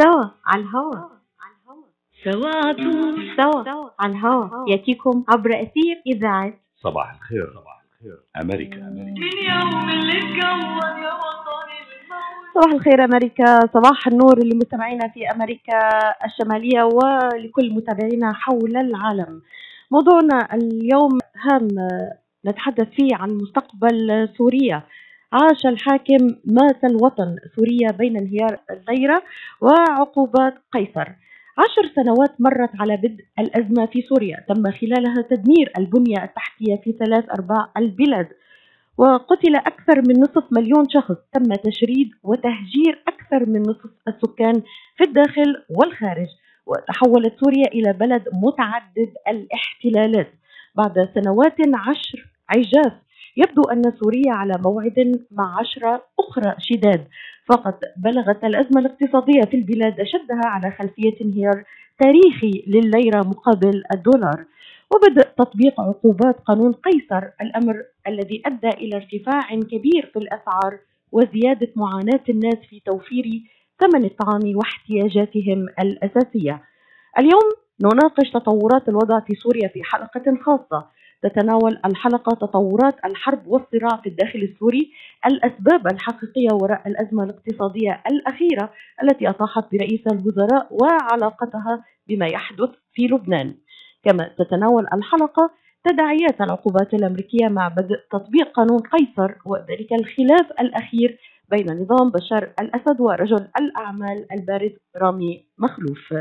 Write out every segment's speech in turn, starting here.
سوا على الهوا. سوا سوا على الهوا. يأتيكم عبر أثير إذاعة. صباح الخير. صباح الخير. أمريكا. أمريكا صباح الخير أمريكا. صباح النور لمستمعينا في أمريكا الشمالية ولكل متابعينا حول العالم. موضوعنا اليوم هام نتحدث فيه عن مستقبل سوريا. عاش الحاكم مات الوطن سوريا بين انهيار الليرة وعقوبات قيصر. عشر سنوات مرت على بدء الأزمة في سوريا. تم خلالها تدمير البنية التحتية في ثلاث أرباع البلاد. وقتل أكثر من نصف مليون شخص. تم تشريد وتهجير أكثر من نصف السكان في الداخل والخارج. وتحولت سوريا إلى بلد متعدد الاحتلالات. بعد سنوات عشر عجاف يبدو أن سوريا على موعد مع عشرة أخرى شداد. فقد بلغت الأزمة الاقتصادية في البلاد أشدها على خلفية انهيار تاريخي لليرة مقابل الدولار. وبدأ تطبيق عقوبات قانون قيصر الأمر الذي أدى إلى ارتفاع كبير في الأسعار وزيادة معاناة الناس في توفير ثمن الطعام واحتياجاتهم الأساسية. اليوم نناقش تطورات الوضع في سوريا في حلقة خاصة. تتناول الحلقة تطورات الحرب والصراع في الداخل السوري الأسباب الحقيقية وراء الأزمة الاقتصادية الأخيرة التي أطاحت برئيس الوزراء وعلاقتها بما يحدث في لبنان. كما تتناول الحلقة تداعيات العقوبات الأمريكية مع بدء تطبيق قانون قيصر وذلك الخلاف الأخير بين نظام بشار الأسد ورجل الأعمال البارز رامي مخلوف.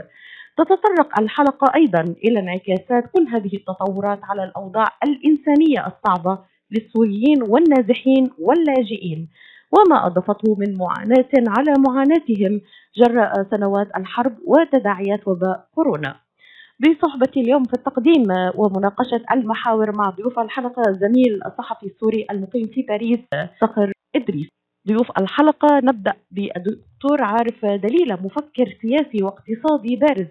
تتطرق الحلقة أيضا إلى انعكاسات كل هذه التطورات على الأوضاع الإنسانية الصعبة للسوريين والنازحين واللاجئين. وما أضفته من معاناة على معاناتهم جراء سنوات الحرب وتداعيات وباء كورونا. بصحبة اليوم في التقديم ومناقشة المحاور مع ضيوف الحلقة زميل الصحفي السوري المقيم في باريس صقر إدريس. ضيوف الحلقة نبدأ بالدكتور عارف دليلة مفكر سياسي واقتصادي بارز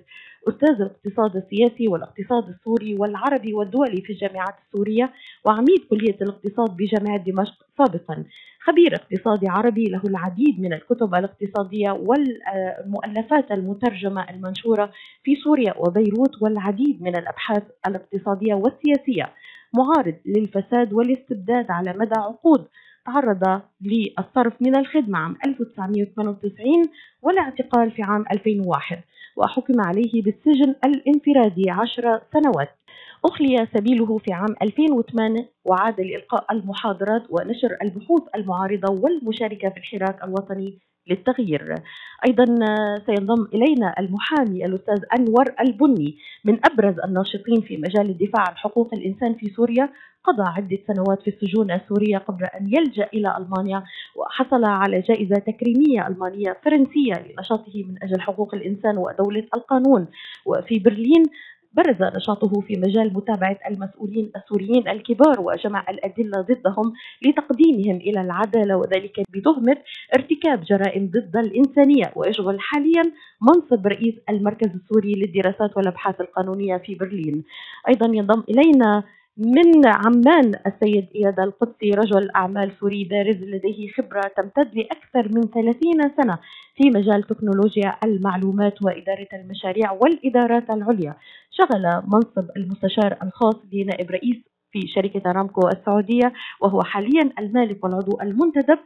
أستاذ الاقتصاد السياسي والاقتصاد السوري والعربي والدولي في الجامعات السورية وعميد كلية الاقتصاد بجامعة دمشق سابقا. خبير اقتصادي عربي له العديد من الكتب الاقتصادية والمؤلفات المترجمة المنشورة في سوريا وبيروت والعديد من الأبحاث الاقتصادية والسياسية. معارض للفساد والاستبداد على مدى عقود. تعرض للصرف من الخدمة عام 1998 والاعتقال في عام 2001 وحكم عليه بالسجن الانفرادي عشر سنوات. أخلي سبيله في عام 2008 وعاد لإلقاء المحاضرات ونشر البحوث المعارضة والمشاركة في الحراك الوطني للتغيير. أيضا سينضم إلينا المحامي الأستاذ أنور البني من أبرز الناشطين في مجال الدفاع عن حقوق الإنسان في سوريا قضى عدة سنوات في السجون السورية قبل أن يلجأ إلى ألمانيا وحصل على جائزة تكريمية ألمانية فرنسية لنشاطه من أجل حقوق الإنسان ودولة القانون. وفي برلين برز نشاطه في مجال متابعة المسؤولين السوريين الكبار وجمع الأدلة ضدهم لتقديمهم إلى العدالة وذلك بتهمة ارتكاب جرائم ضد الإنسانية. ويشغل حاليا منصب رئيس المركز السوري للدراسات والأبحاث القانونية في برلين. أيضا ينضم إلينا من عمان السيد إياد القدسي رجل أعمال سوري بارز لديه خبرة تمتد لأكثر من 30 سنة في مجال تكنولوجيا المعلومات وإدارة المشاريع والإدارات العليا. شغل منصب المستشار الخاص لنائب رئيس في شركة أرامكو السعودية وهو حاليا المالك والعضو المنتدب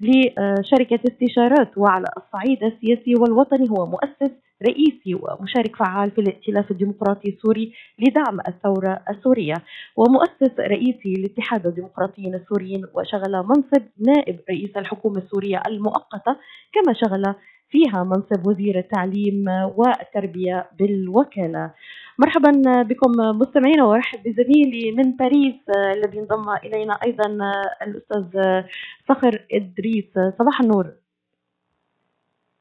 لشركة استشارات وعلى الصعيد السياسي والوطني هو مؤسس رئيسي ومشارك فعال في الائتلاف الديمقراطي السوري لدعم الثورة السورية. ومؤسس رئيسي لاتحاد الديمقراطيين السوريين وشغل منصب نائب رئيس الحكومة السورية المؤقتة كما شغل فيها منصب وزير التعليم والتربية بالوكالة. مرحبا بكم مستمعينا وارحب بزميلي من باريس الذي انضم إلينا أيضا الأستاذ فخر إدريس. صباح النور.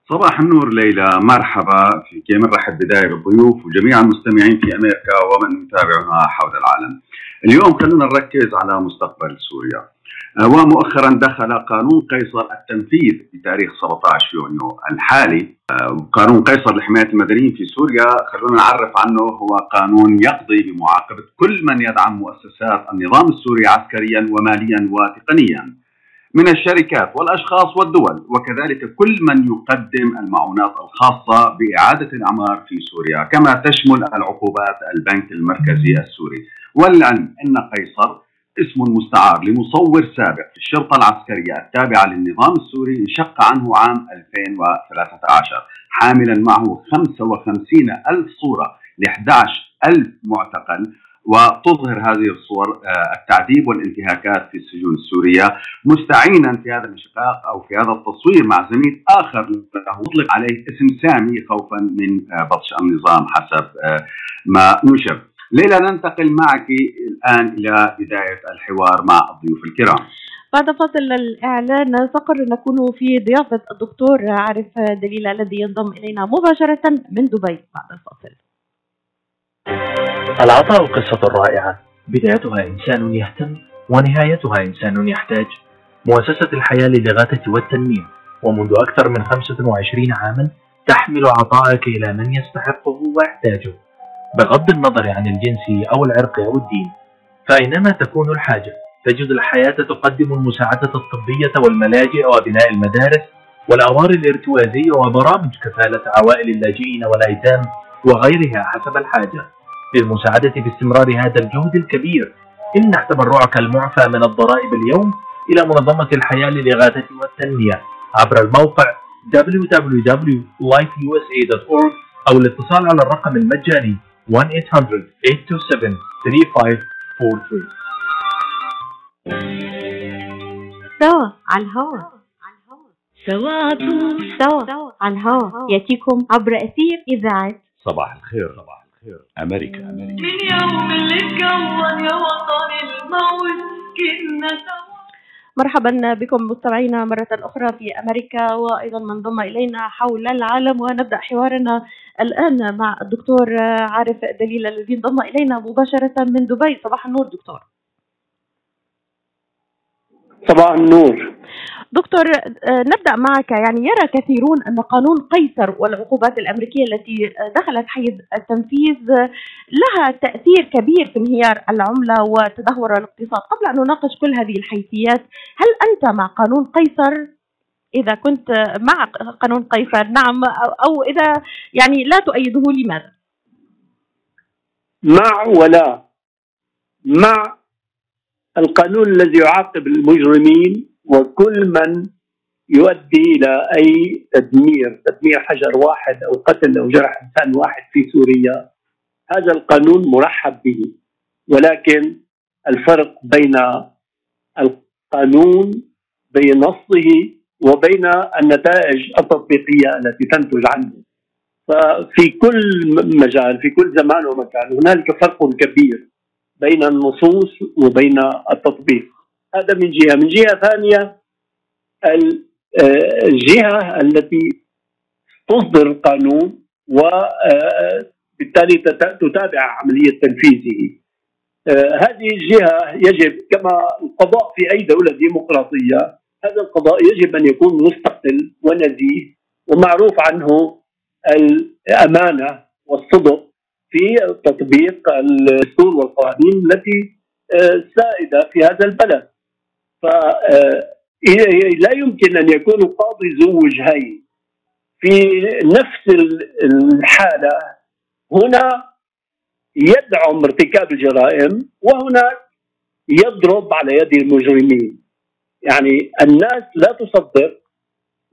صباح النور ليلى. مرحبا فيك. مرحب بداية بالضيوف وجميع المستمعين في أمريكا ومن يتابعنا حول العالم. اليوم خلينا نركز على مستقبل سوريا. آه، ومؤخرا دخل قانون قيصر التنفيذ بتاريخ 17 يونيو الحالي. آه، قانون قيصر لحماية المدنيين في سوريا خلونا نعرف عنه هو قانون يقضي بمعاقبة كل من يدعم مؤسسات النظام السوري عسكريا وماليا وتقنيا من الشركات والأشخاص والدول. وكذلك كل من يقدم المعونات الخاصة بإعادة الأعمار في سوريا كما تشمل العقوبات البنك المركزي السوري. والعلم إن قيصر اسم مستعار لمصور سابق في الشرطة العسكرية التابعة للنظام السوري انشق عنه عام 2013 حاملا معه 55 ألف صورة ل 11 ألف معتقل. وتظهر هذه الصور آه، التعذيب والانتهاكات في السجون السورية. مستعينا في هذا الانشقاق أو في هذا التصوير مع زميل آخر له. أطلق عليه اسم سامي خوفا من آه، بطش النظام حسب آه، ما نشر. ليلى ننتقل معك الآن إلى بداية الحوار مع الضيوف الكرام. بعد فصل الإعلان سقر نكون في ضيافة الدكتور عارف دليل الذي ينضم إلينا مباشرة من دبي. بعد الفصل العطاء قصة رائعة. بدايتها إنسان يهتم ونهايتها إنسان يحتاج. مؤسسة الحياة للإغاثة والتنمية. ومنذ أكثر من 25 عاما تحمل عطاءك إلى من يستحقه ويحتاجه. بغض النظر عن الجنس أو العرق أو الدين فأينما تكون الحاجة. تجد الحياة تقدم المساعدة الطبية والملاجئ وبناء المدارس والأوار الارتوازية وبرامج كفالة عوائل اللاجئين والأيتام وغيرها حسب الحاجة. للمساعدة في استمرار هذا الجهد الكبير امنح تبرعك المعفى من الضرائب اليوم إلى منظمة الحياة للإغاثة والتنمية. عبر الموقع www.lifeusa.org أو الاتصال على الرقم المجاني 1-800-827-3543 سوا على الهوا. سوا سوا على الهوا. يأتيكم عبر أثير إذاعة صباح الخير. صباح الخير. أمريكا أمريكا. من يوم اللي اتكون يا وطني الموت كنا سوا. مرحبا بكم مستمعينا مرة أخرى في أمريكا وأيضا من انضم إلينا حول العالم ونبدأ حوارنا الآن مع الدكتور عارف دليل الذي انضم إلينا مباشرة من دبي. صباح النور دكتور. صباح النور دكتور آه، نبدأ معك يعني يرى كثيرون أن قانون قيصر والعقوبات الأمريكية التي دخلت حيز التنفيذ لها تأثير كبير في انهيار العملة وتدهور الاقتصاد، قبل أن نناقش كل هذه الحيثيات، هل أنت مع قانون قيصر؟ إذا كنت مع قانون قيصر نعم أو إذا يعني لا تؤيده لماذا؟ مع ولا مع القانون الذي يعاقب المجرمين وكل من يؤدي إلى أي تدمير، تدمير حجر واحد أو قتل أو جرح إنسان واحد في سوريا. هذا القانون مرحب به ولكن الفرق بين القانون بين نصه وبين النتائج التطبيقية التي تنتج عنه. ففي كل مجال في كل زمان ومكان هنالك فرق كبير. بين النصوص وبين التطبيق هذا من جهة، من جهة ثانية الجهة التي تصدر القانون وبالتالي تتابع عملية تنفيذه. هذه الجهة يجب كما القضاء في أي دولة ديمقراطية هذا القضاء يجب أن يكون مستقل ونزيه ومعروف عنه الأمانة والصدق في تطبيق الدستور والقوانين التي سائدة في هذا البلد. فلا يمكن أن يكون القاضي ذو وجهين. في نفس الحالة هنا يدعم ارتكاب الجرائم وهناك يضرب على يد المجرمين. يعني الناس لا تصدق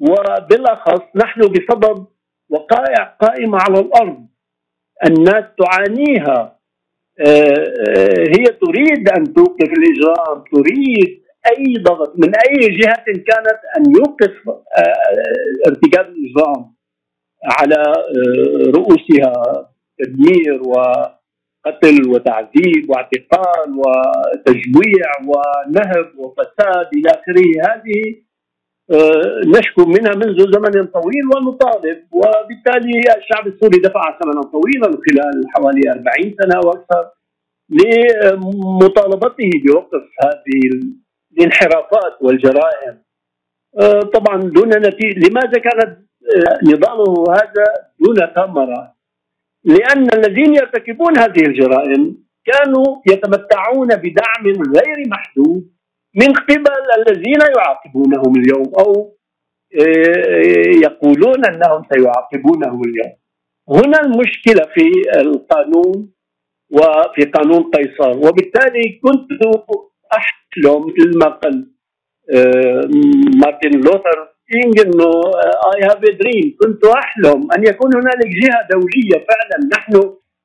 وبالأخص نحن بصدد وقائع قائمة على الأرض. الناس تعانيها. هي تريد أن توقف الإجرام تريد أي ضغط من أي جهة كانت أن يوقف آه، ارتكاب الإجرام على آه، رؤوسها. تدمير وقتل وتعذيب واعتقال وتجويع ونهب وفساد إلى آخره. هذه آه، نشكو منها منذ زمن طويل ونطالب وبالتالي الشعب السوري دفع ثمنا طويلا خلال حوالي 40 سنة وأكثر لمطالبته بوقف هذه الانحرافات والجرائم. آه، طبعا دون نتيجه لماذا كانت آه، نضاله هذا دون ثمرة؟ لأن الذين يرتكبون هذه الجرائم كانوا يتمتعون بدعم غير محدود من قبل الذين يعاقبونهم اليوم أو آه، يقولون أنهم سيعاقبونه اليوم. هنا المشكلة في القانون وفي قانون قيصر. وبالتالي كنت ما قال آه، مارتن لوثر كينج انه I have dream كنت أحلم أن يكون هنالك جهة دولية فعلا. نحن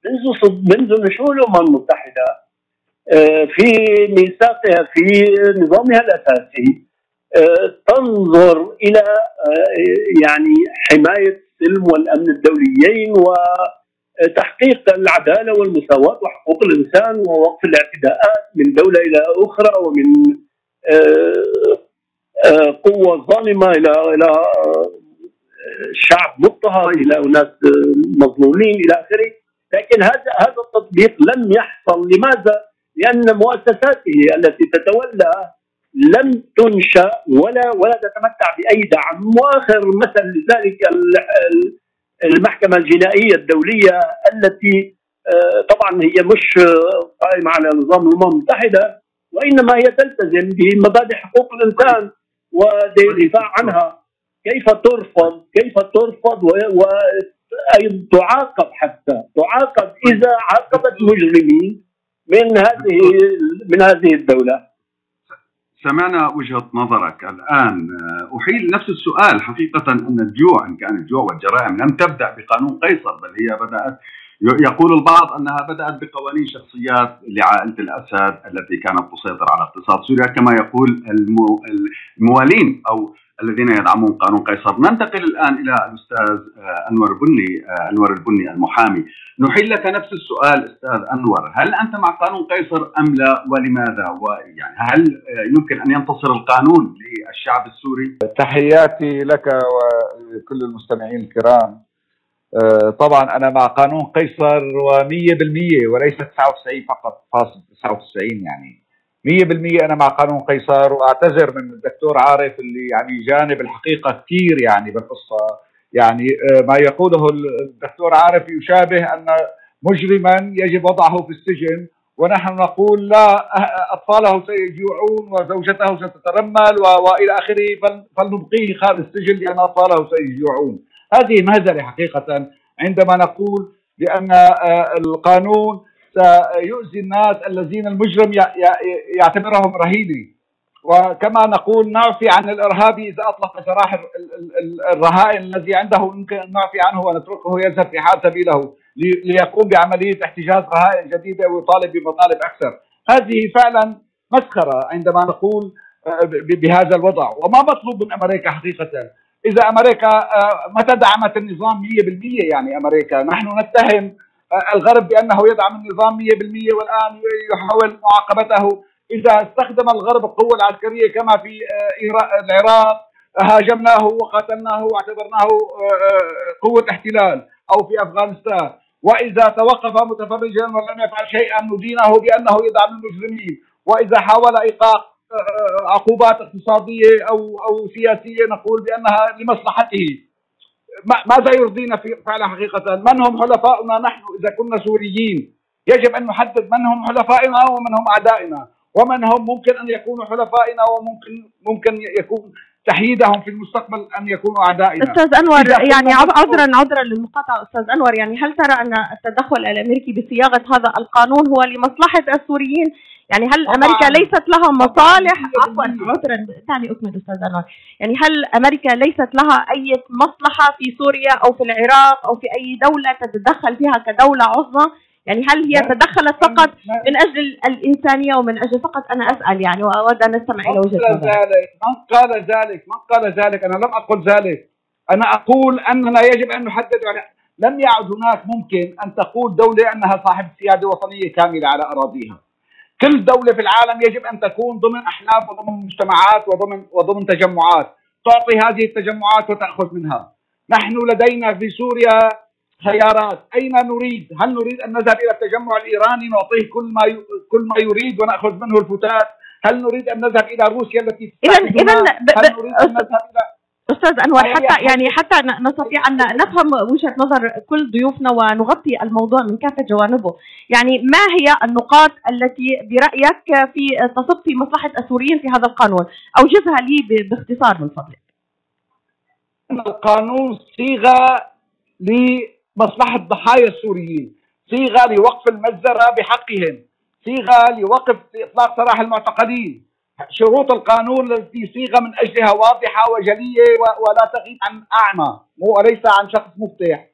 منذ منذ نشوء الامم المتحده آه، في ميثاقها في نظامها الأساسي آه، تنظر إلى يعني حماية السلم والأمن الدوليين وتحقيق العدالة والمساواة وحقوق الإنسان ووقف الاعتداءات من دولة إلى أخرى ومن آه، قوة ظالمة إلى إلى آه، شعب مضطهد إلى أناس مظلومين إلى آخره لكن هذا هذا التطبيق لم يحصل لماذا؟ لأن مؤسساته التي تتولى لم تنشأ ولا ولا تتمتع بأي دعم. وآخر مثل لذلك المحكمة الجنائية الدولية التي آه، طبعا هي مش قائمة على نظام الامم المتحده وإنما هي تلتزم بمبادئ حقوق الإنسان والدفاع عنها. كيف ترفض؟ كيف ترفض؟ وأيضا تعاقب حتى. تعاقب إذا عاقبت مجرمين من هذه من هذه الدولة. سمعنا وجهة نظرك الآن. أحيل نفس السؤال حقيقة أن الجوع إن كان الجوع والجرائم لم تبدأ بقانون قيصر بل هي بدأت يقول البعض أنها بدأت بقوانين شخصيات لعائلة الأسد التي كانت تسيطر على اقتصاد سوريا كما يقول الموالين أو الذين يدعمون قانون قيصر. ننتقل الآن إلى الأستاذ آه، أنور البني آه، أنور البني المحامي. نحيل لك نفس السؤال أستاذ أنور. هل أنت مع قانون قيصر أم لا؟ ولماذا؟ ويعني هل آه، يمكن أن ينتصر القانون للشعب السوري؟ تحياتي لك وكل المستمعين الكرام. طبعا أنا مع قانون قيصر و100% وليس 99 فقط فاصل 99 يعني. 100% أنا مع قانون قيصر وأعتذر من الدكتور عارف اللي يعني جانب الحقيقة كثير يعني بالقصة. يعني آه، ما يقوله الدكتور عارف يشابه أن مجرما يجب وضعه في السجن ونحن نقول لا أه، أطفاله سيجوعون وزوجته ستترمل وإلى آخره فلنبقيه خارج السجن لأن أطفاله سيجوعون. هذه مهزلة حقيقة. عندما نقول بأن آه، القانون سيؤذي الناس الذين المجرم يعتبرهم رهينه وكما نقول نعفي عن الارهابي إذا أطلق سراح الرهائن الذي عنده يمكن ان نعفي عنه ونتركه يذهب في حال سبيله ليقوم بعملية احتجاز رهائن جديدة ويطالب بمطالب أكثر. هذه فعلا مسخرة عندما نقول آه، بهذا الوضع. وما مطلوب من أمريكا حقيقة. إذا أمريكا آه، متى دعمت النظام 100% يعني أمريكا؟ نحن نتهم الغرب بأنه يدعم النظام 100% والآن يحاول معاقبته. إذا استخدم الغرب القوه العسكرية كما في آه، العراق هاجمناه وقاتلناه واعتبرناه قوة احتلال أو في أفغانستان. وإذا توقف متفرجا ولم يفعل شيئا ندينه بأنه يدعم المجرمين. وإذا حاول ايقاف عقوبات اقتصادية أو أو سياسية نقول بأنها لمصلحته. ماذا يرضينا في فعلا حقيقة؟ من هم حلفاؤنا نحن إذا كنا سوريين؟ يجب أن نحدد من هم حلفائنا ومن هم أعدائنا، ومن هم ممكن أن يكونوا حلفائنا وممكن ممكن يكون تحييدهم في المستقبل أن يكونوا أعدائنا. أستاذ أنور يعني عذرا عذرا للمقاطعة أستاذ أنور يعني هل ترى أن التدخل الأمريكي بصياغه هذا القانون هو لمصلحة السوريين يعني هل أمريكا ليست لها مصالح؟ عفوا. عذرا. دعني أكمل أستاذ أنور. يعني هل أمريكا ليست لها أي مصلحة في سوريا أو في العراق أو في أي دولة تتدخل فيها كدولة عظمى؟ يعني هل هي تدخلت فقط من أجل الإنسانية ومن أجل فقط أنا أسأل يعني وأود أن أستمع إلى وجهة ذلك؟ من قال ذلك؟ من قال ذلك؟ أنا لم أقل ذلك. أنا أقول اننا يجب أن نحدد يعني لم يعد هناك ممكن أن تقول دولة أنها صاحبه سيادة وطنيه كاملة على أراضيها. كل دولة في العالم يجب أن تكون ضمن أحلاف وضمن مجتمعات وضمن وضمن تجمعات. تعطي هذه التجمعات وتأخذ منها. نحن لدينا في سوريا خيارات أين نريد؟ هل نريد أن نذهب إلى التجمع الإيراني نعطيه كل ما كل ما يريد ونأخذ منه الفتات؟ هل نريد أن نذهب إلى روسيا التي إذا إذا هل نريد أن نذهب إلى أستاذ أنور حتى حاجة- يعني حتى نستطيع أن نفهم وجهة نظر كل ضيوفنا ونغطي الموضوع من كافة جوانبه، يعني ما هي النقاط التي برأيك في تصب في مصلحة السوريين في هذا القانون؟ أوجزها لي باختصار من فضلك. القانون صيغة لمصلحة ضحايا السوريين، صيغة لوقف المجزرة بحقهم، صيغة لوقف إطلاق سراح المعتقلين. شروط القانون التي صيغه من أجلها واضحة وجلية ولا تغيب عن أعمى وليس عن شخص مفتح.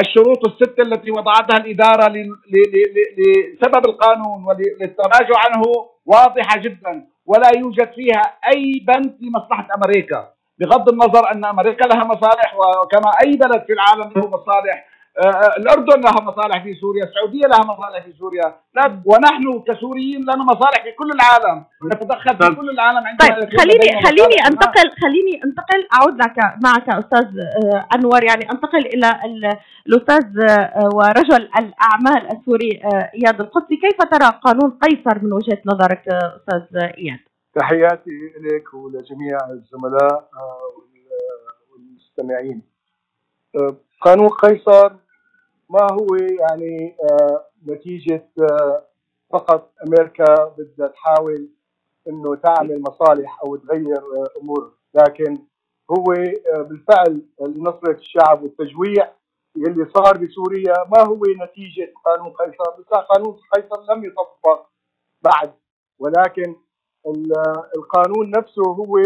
الشروط الستة التي وضعتها الإدارة لسبب القانون وللتراجع عنه واضحة جدا ولا يوجد فيها أي بند لمصلحة أمريكا بغض النظر أن أمريكا لها مصالح وكما أي بلد في العالم له مصالح آه، آه، الأردن لها مصالح في سوريا السعودية لها مصالح في سوريا. لا ونحن كسوريين لنا مصالح في كل العالم. نتدخل في كل العالم عندما طيب خليني خليني. انتقل خليني أنتقل أعود لك معك أستاذ آه، أنور. يعني أنتقل إلى ال- الأستاذ ورجل الأعمال السوري إياد القدسي، كيف ترى قانون قيصر من وجهة نظرك أستاذ إياد؟ تحياتي لك ولجميع الزملاء وال- والمستمعين. قانون قيصر ما هو يعني آه، نتيجة آه، فقط أمريكا بدها تحاول أنه تعمل مصالح أو تغير آه، أمور لكن هو بالفعل لنصرة الشعب والتجويع اللي صار بسوريا ما هو نتيجة قانون قيصر. قانون قيصر لم يطبق بعد ولكن ال- القانون نفسه هو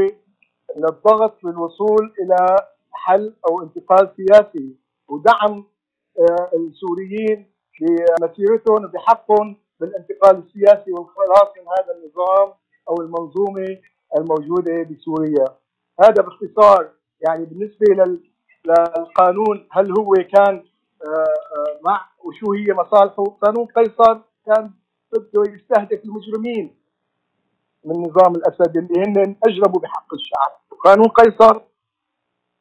للضغط للوصول إلى حل أو انتقال سياسي ودعم السوريين بمسيرتهم وبحقهم بالانتقال السياسي والخلاص من هذا النظام أو المنظومة الموجودة بسوريا. هذا باختصار يعني بالنسبة لل- للقانون هل هو كان آه، آه، مع وشو هي مصالحه؟ قانون قيصر كان بده يستهدف المجرمين من نظام الأسد اللي هن اجربوا بحق الشعب، قانون قيصر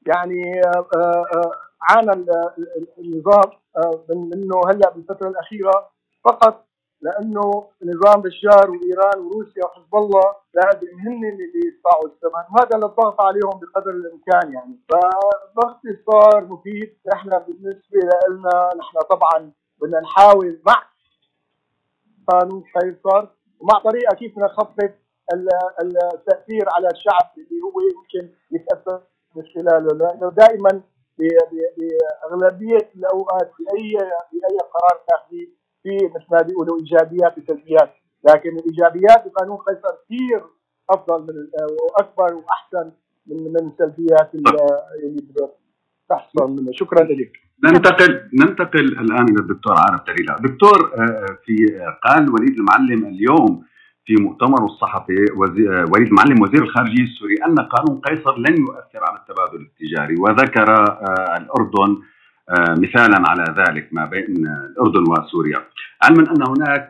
يعني آه، عانى ال- ال- النظام آه، من انه هلأ بالفترة الأخيرة فقط لأنه نظام بشار وإيران وروسيا وحزب الله لازم هن اللي يدفعوا الثمن وهذا للضغط عليهم بقدر الإمكان يعني. فباختصار مفيد إحنا بالنسبة لنا نحن طبعا بدنا نحاول مع قانون قيصر ومع طريقة كيف نخفف ال- ال- التأثير على الشعب اللي هو يمكن يتأثر من خلاله. لأنه دائما باغلبيه الأوقات في اي في أي قرار تاخذيه في مثل ما بيقولوا ايجابيات وسلبيات لكن الإيجابيات بقانون قيصر كثير أفضل من وأكبر وأحسن من من السلبيات اللي تحصل شكرا لك. ننتقل ننتقل الآن إلى الدكتور عارف دليلة دكتور آه، في آه، قال وليد المعلم اليوم في مؤتمره الصحفي آه، وليد المعلم وزير الخارجية السوري أن قانون قيصر لن يؤثر على التبادل التجاري وذكر آه، الأردن آه، مثالا على ذلك ما بين الأردن وسوريا. علما أن هناك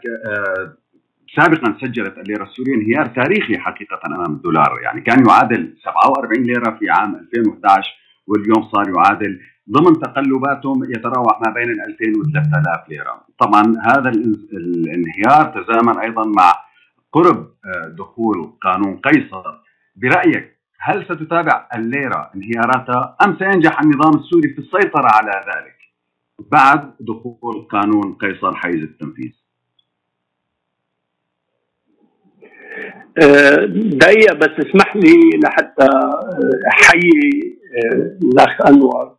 سابقا سجلت الليرة السورية انهيار تاريخي حقيقة أمام الدولار. يعني كان يعادل 47 ليرة في عام 2011 واليوم صار يعادل. ضمن تقلباتهم يتراوح ما بين ال 2000 و 3000 ليرة، طبعا هذا الان- الانهيار تزامن أيضا مع قرب آه، دخول قانون قيصر، برأيك هل ستتابع الليرة انهياراتها أم سينجح النظام السوري في السيطرة على ذلك بعد دخول قانون قيصر حيز التنفيذ؟ آه، دقيقة بس اسمح لي لحتى آه، أحيي الأخ أنور.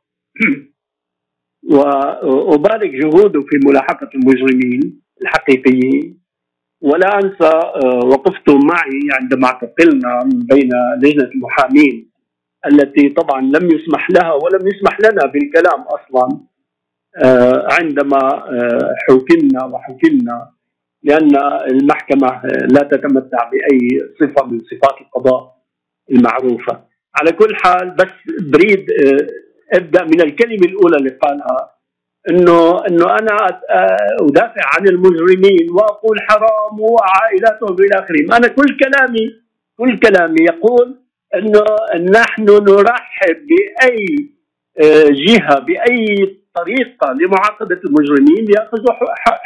وأبارك جهوده في ملاحقة المجرمين الحقيقيين. ولا أنسى آه، وقفته معي عندما اعتقلنا من بين لجنة المحامين التي طبعا لم يسمح لها ولم يسمح لنا بالكلام أصلا آه، عندما آه، حكمنا وحكمنا لأن المحكمة لا تتمتع بأي صفة من صفات القضاء المعروفة. على كل حال بس بريد أبدأ من الكلمة الأولى اللي قالها انه إنه أنا أدافع عن المجرمين وأقول حرام وعائلاتهم إلى اخره، أنا كل كلامي كل كلامي يقول إنه نحن نرحب بأي آه، جهة بأي طريقة لمعاقبة المجرمين ليأخذوا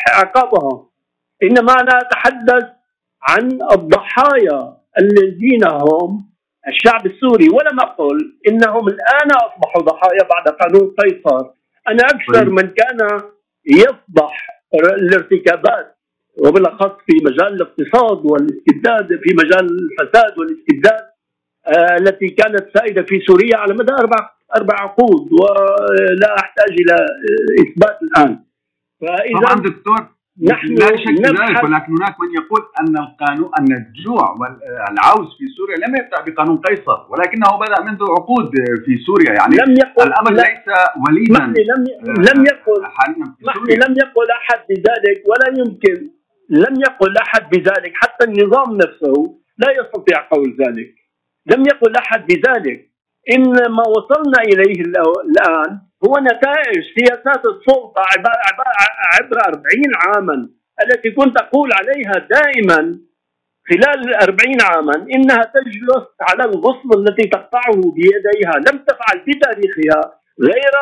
عقابهم. إنما أنا أتحدث عن الضحايا الذين هم الشعب السوري. ولم أقل إنهم الآن أصبحوا ضحايا بعد قانون قيصر. أنا أكثر طيب. من كان يفضح الارتكابات وبالأخص في مجال الاقتصاد والاستبداد في مجال الفساد والاستبداد آه، التي كانت سائدة في سوريا على مدى أربع أربع عقود ولا أحتاج إلى آه، إثبات الآن طبعا فاذا دكتور نحن لا شك ذلك ولكن هناك من يقول أن القانون أن الجوع والعوز في سوريا لم يبدأ بقانون قيصر ولكنه بدأ منذ عقود في سوريا يعني لم يقل الامر لا، ليس وليدا اسمح لي لم لم يقل لم يقل أحد بذلك ولا يمكن لم يقل أحد بذلك حتى النظام نفسه لا يستطيع قول ذلك. لم يقل أحد بذلك. ان ما وصلنا إليه الآن هو نتائج سياسات السلطه عبر, 40 عاما التي كنت أقول عليها دائما خلال الأربعين عاما إنها تجلس على الغصن التي تقطعه بيديها. لم تفعل في تاريخها غير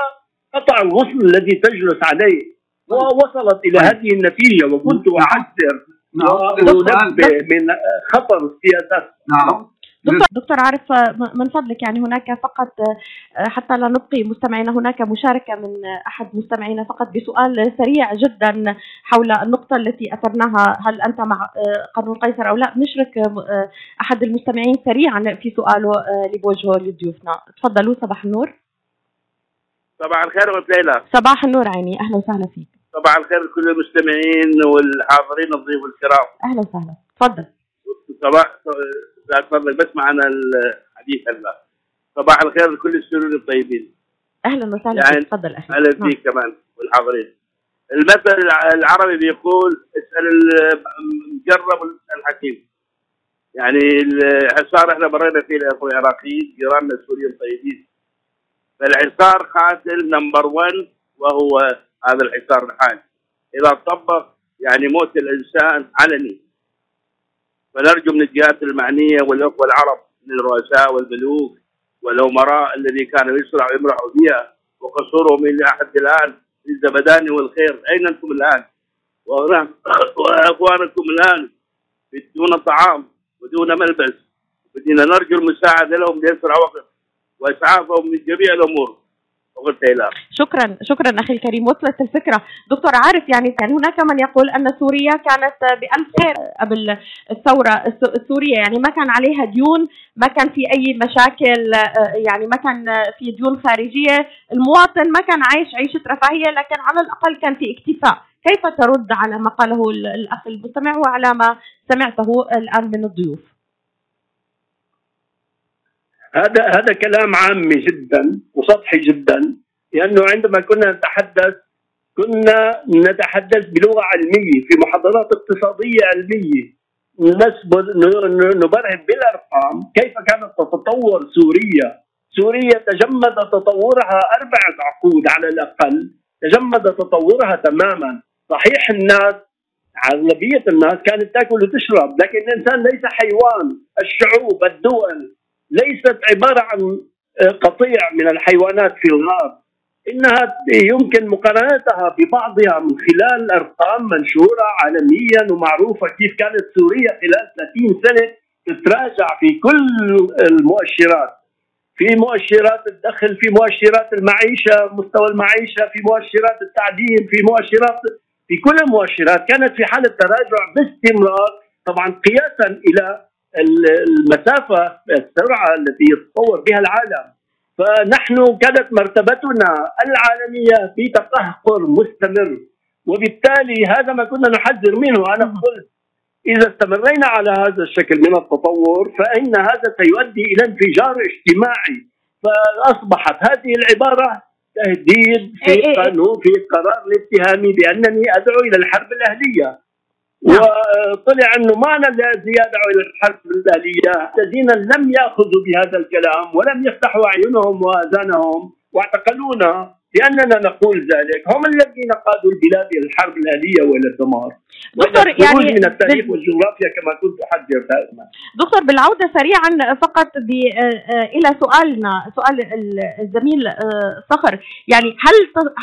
قطع الغصن الذي تجلس عليه. ووصلت إلى هذه النتيجة وكنت أحذر نعم. وأنبه من خطر السياسات نعم. دكتور دكتور عارف من فضلك يعني هناك فقط آه، حتى لا نبقي مستمعينا هناك مشاركة من أحد مستمعينا فقط بسؤال سريع جدا حول النقطة التي أثرناها. هل أنت مع آه، قانون قيصر أو لا؟ نشرك آه، أحد المستمعين سريعا في سؤاله اللي بوجهه لضيوفنا. تفضلوا صباح النور. صباح الخير ورحمة الله صباح النور عيني. أهلا وسهلا فيك. صباح الخير لكل المستمعين والحاضرين الضيوف الكرام. أهلا وسهلا. تفضل. صباح. لا تفضل بس معنا الحديث هلا. صباح الخير لكل السوريين الطيبين. أهلا وسهلا. يعني تفضل أخي. أهلا نعم. فيك كمان والحاضرين. المثل الع- العربي بيقول اسأل المجرب واسال الحكيم. يعني الحصار إحنا مرينا فيه الاخوه العراقيين جيراننا السوريين طيبين فالحصار قاتل نمبر 1 وهو هذا الحصار الحالي إذا طبق يعني موت الإنسان علني. فنرجو من الجهات المعنية والأخوة العرب من الرؤساء والملوك والأمراء الذي كانوا يسرعوا يمرحوا بها وقصورهم إلى حد الآن في الزبدان والخير. أين أنتم الآن؟ وهنا وأخوانكم الآن دون طعام ودون ملبس. بدنا نرجو المساعدة لهم باسرع وقت وأسعافهم من جميع الأمور. شكرا شكرا أخي الكريم. وصلت الفكرة. دكتور عارف يعني كان هناك من يقول أن سوريا كانت بألف خير قبل الثورة. الس- السوريه يعني ما كان عليها ديون ما كان في أي مشاكل آه، يعني ما كان في ديون خارجية. المواطن ما كان عايش عيشة رفاهية لكن على الأقل كان في اكتفاء. كيف ترد على ما قاله ال- الأخ المستمع وعلى ما سمعته الآن من الضيوف؟ هذا هذا كلام عامي جدا وسطحي جدا لأنه عندما كنا نتحدث كنا نتحدث بلغة علمية في محاضرات اقتصادية علمية. نبرهن بالأرقام كيف كانت تتطور سوريا. سوريا تجمد تطورها أربعة عقود على الأقل تجمد تطورها تماما. صحيح الناس أغلبية الناس كانت تأكل وتشرب لكن الإنسان ليس حيوان. الشعوب الدول ليست عبارة عن قطيع من الحيوانات في الغاب إنها يمكن مقارنتها ببعضها من خلال أرقام منشورة عالميا ومعروفة كيف كانت سوريا خلال 30 سنة تتراجع في كل المؤشرات. في مؤشرات الدخل في مؤشرات المعيشة مستوى المعيشة في مؤشرات التعدين في مؤشرات في كل المؤشرات كانت في حالة تراجع باستمرار طبعا قياسا إلى المسافة السرعة التي يتطور بها العالم. فنحن كانت مرتبتنا العالمية في تقهقر مستمر. وبالتالي هذا ما كنا نحذر منه. أنا قلت إذا استمرينا على هذا الشكل من التطور فإن هذا سيؤدي إلى انفجار اجتماعي. فأصبحت هذه العبارة تهديد إيه إيه في إيه. قانون في قرار الاتهامي بأنني أدعو إلى الحرب الأهلية. نعم. وطلع انه ما يدعو إلى الحرب الأهلية، الذين لم يأخذوا بهذا الكلام ولم يفتحوا اعينهم وأذانهم واعتقلونا لاننا نقول ذلك، هم الذين قادوا البلاد إلى الحرب الأهلية والى الدمار. دكتور يعني من التاريخ بال- والجغرافيا كما كنت أحذر دائما. دكتور بالعودة سريعا فقط ب إلى سؤالنا سؤال ال- الزميل آه، صخر يعني هل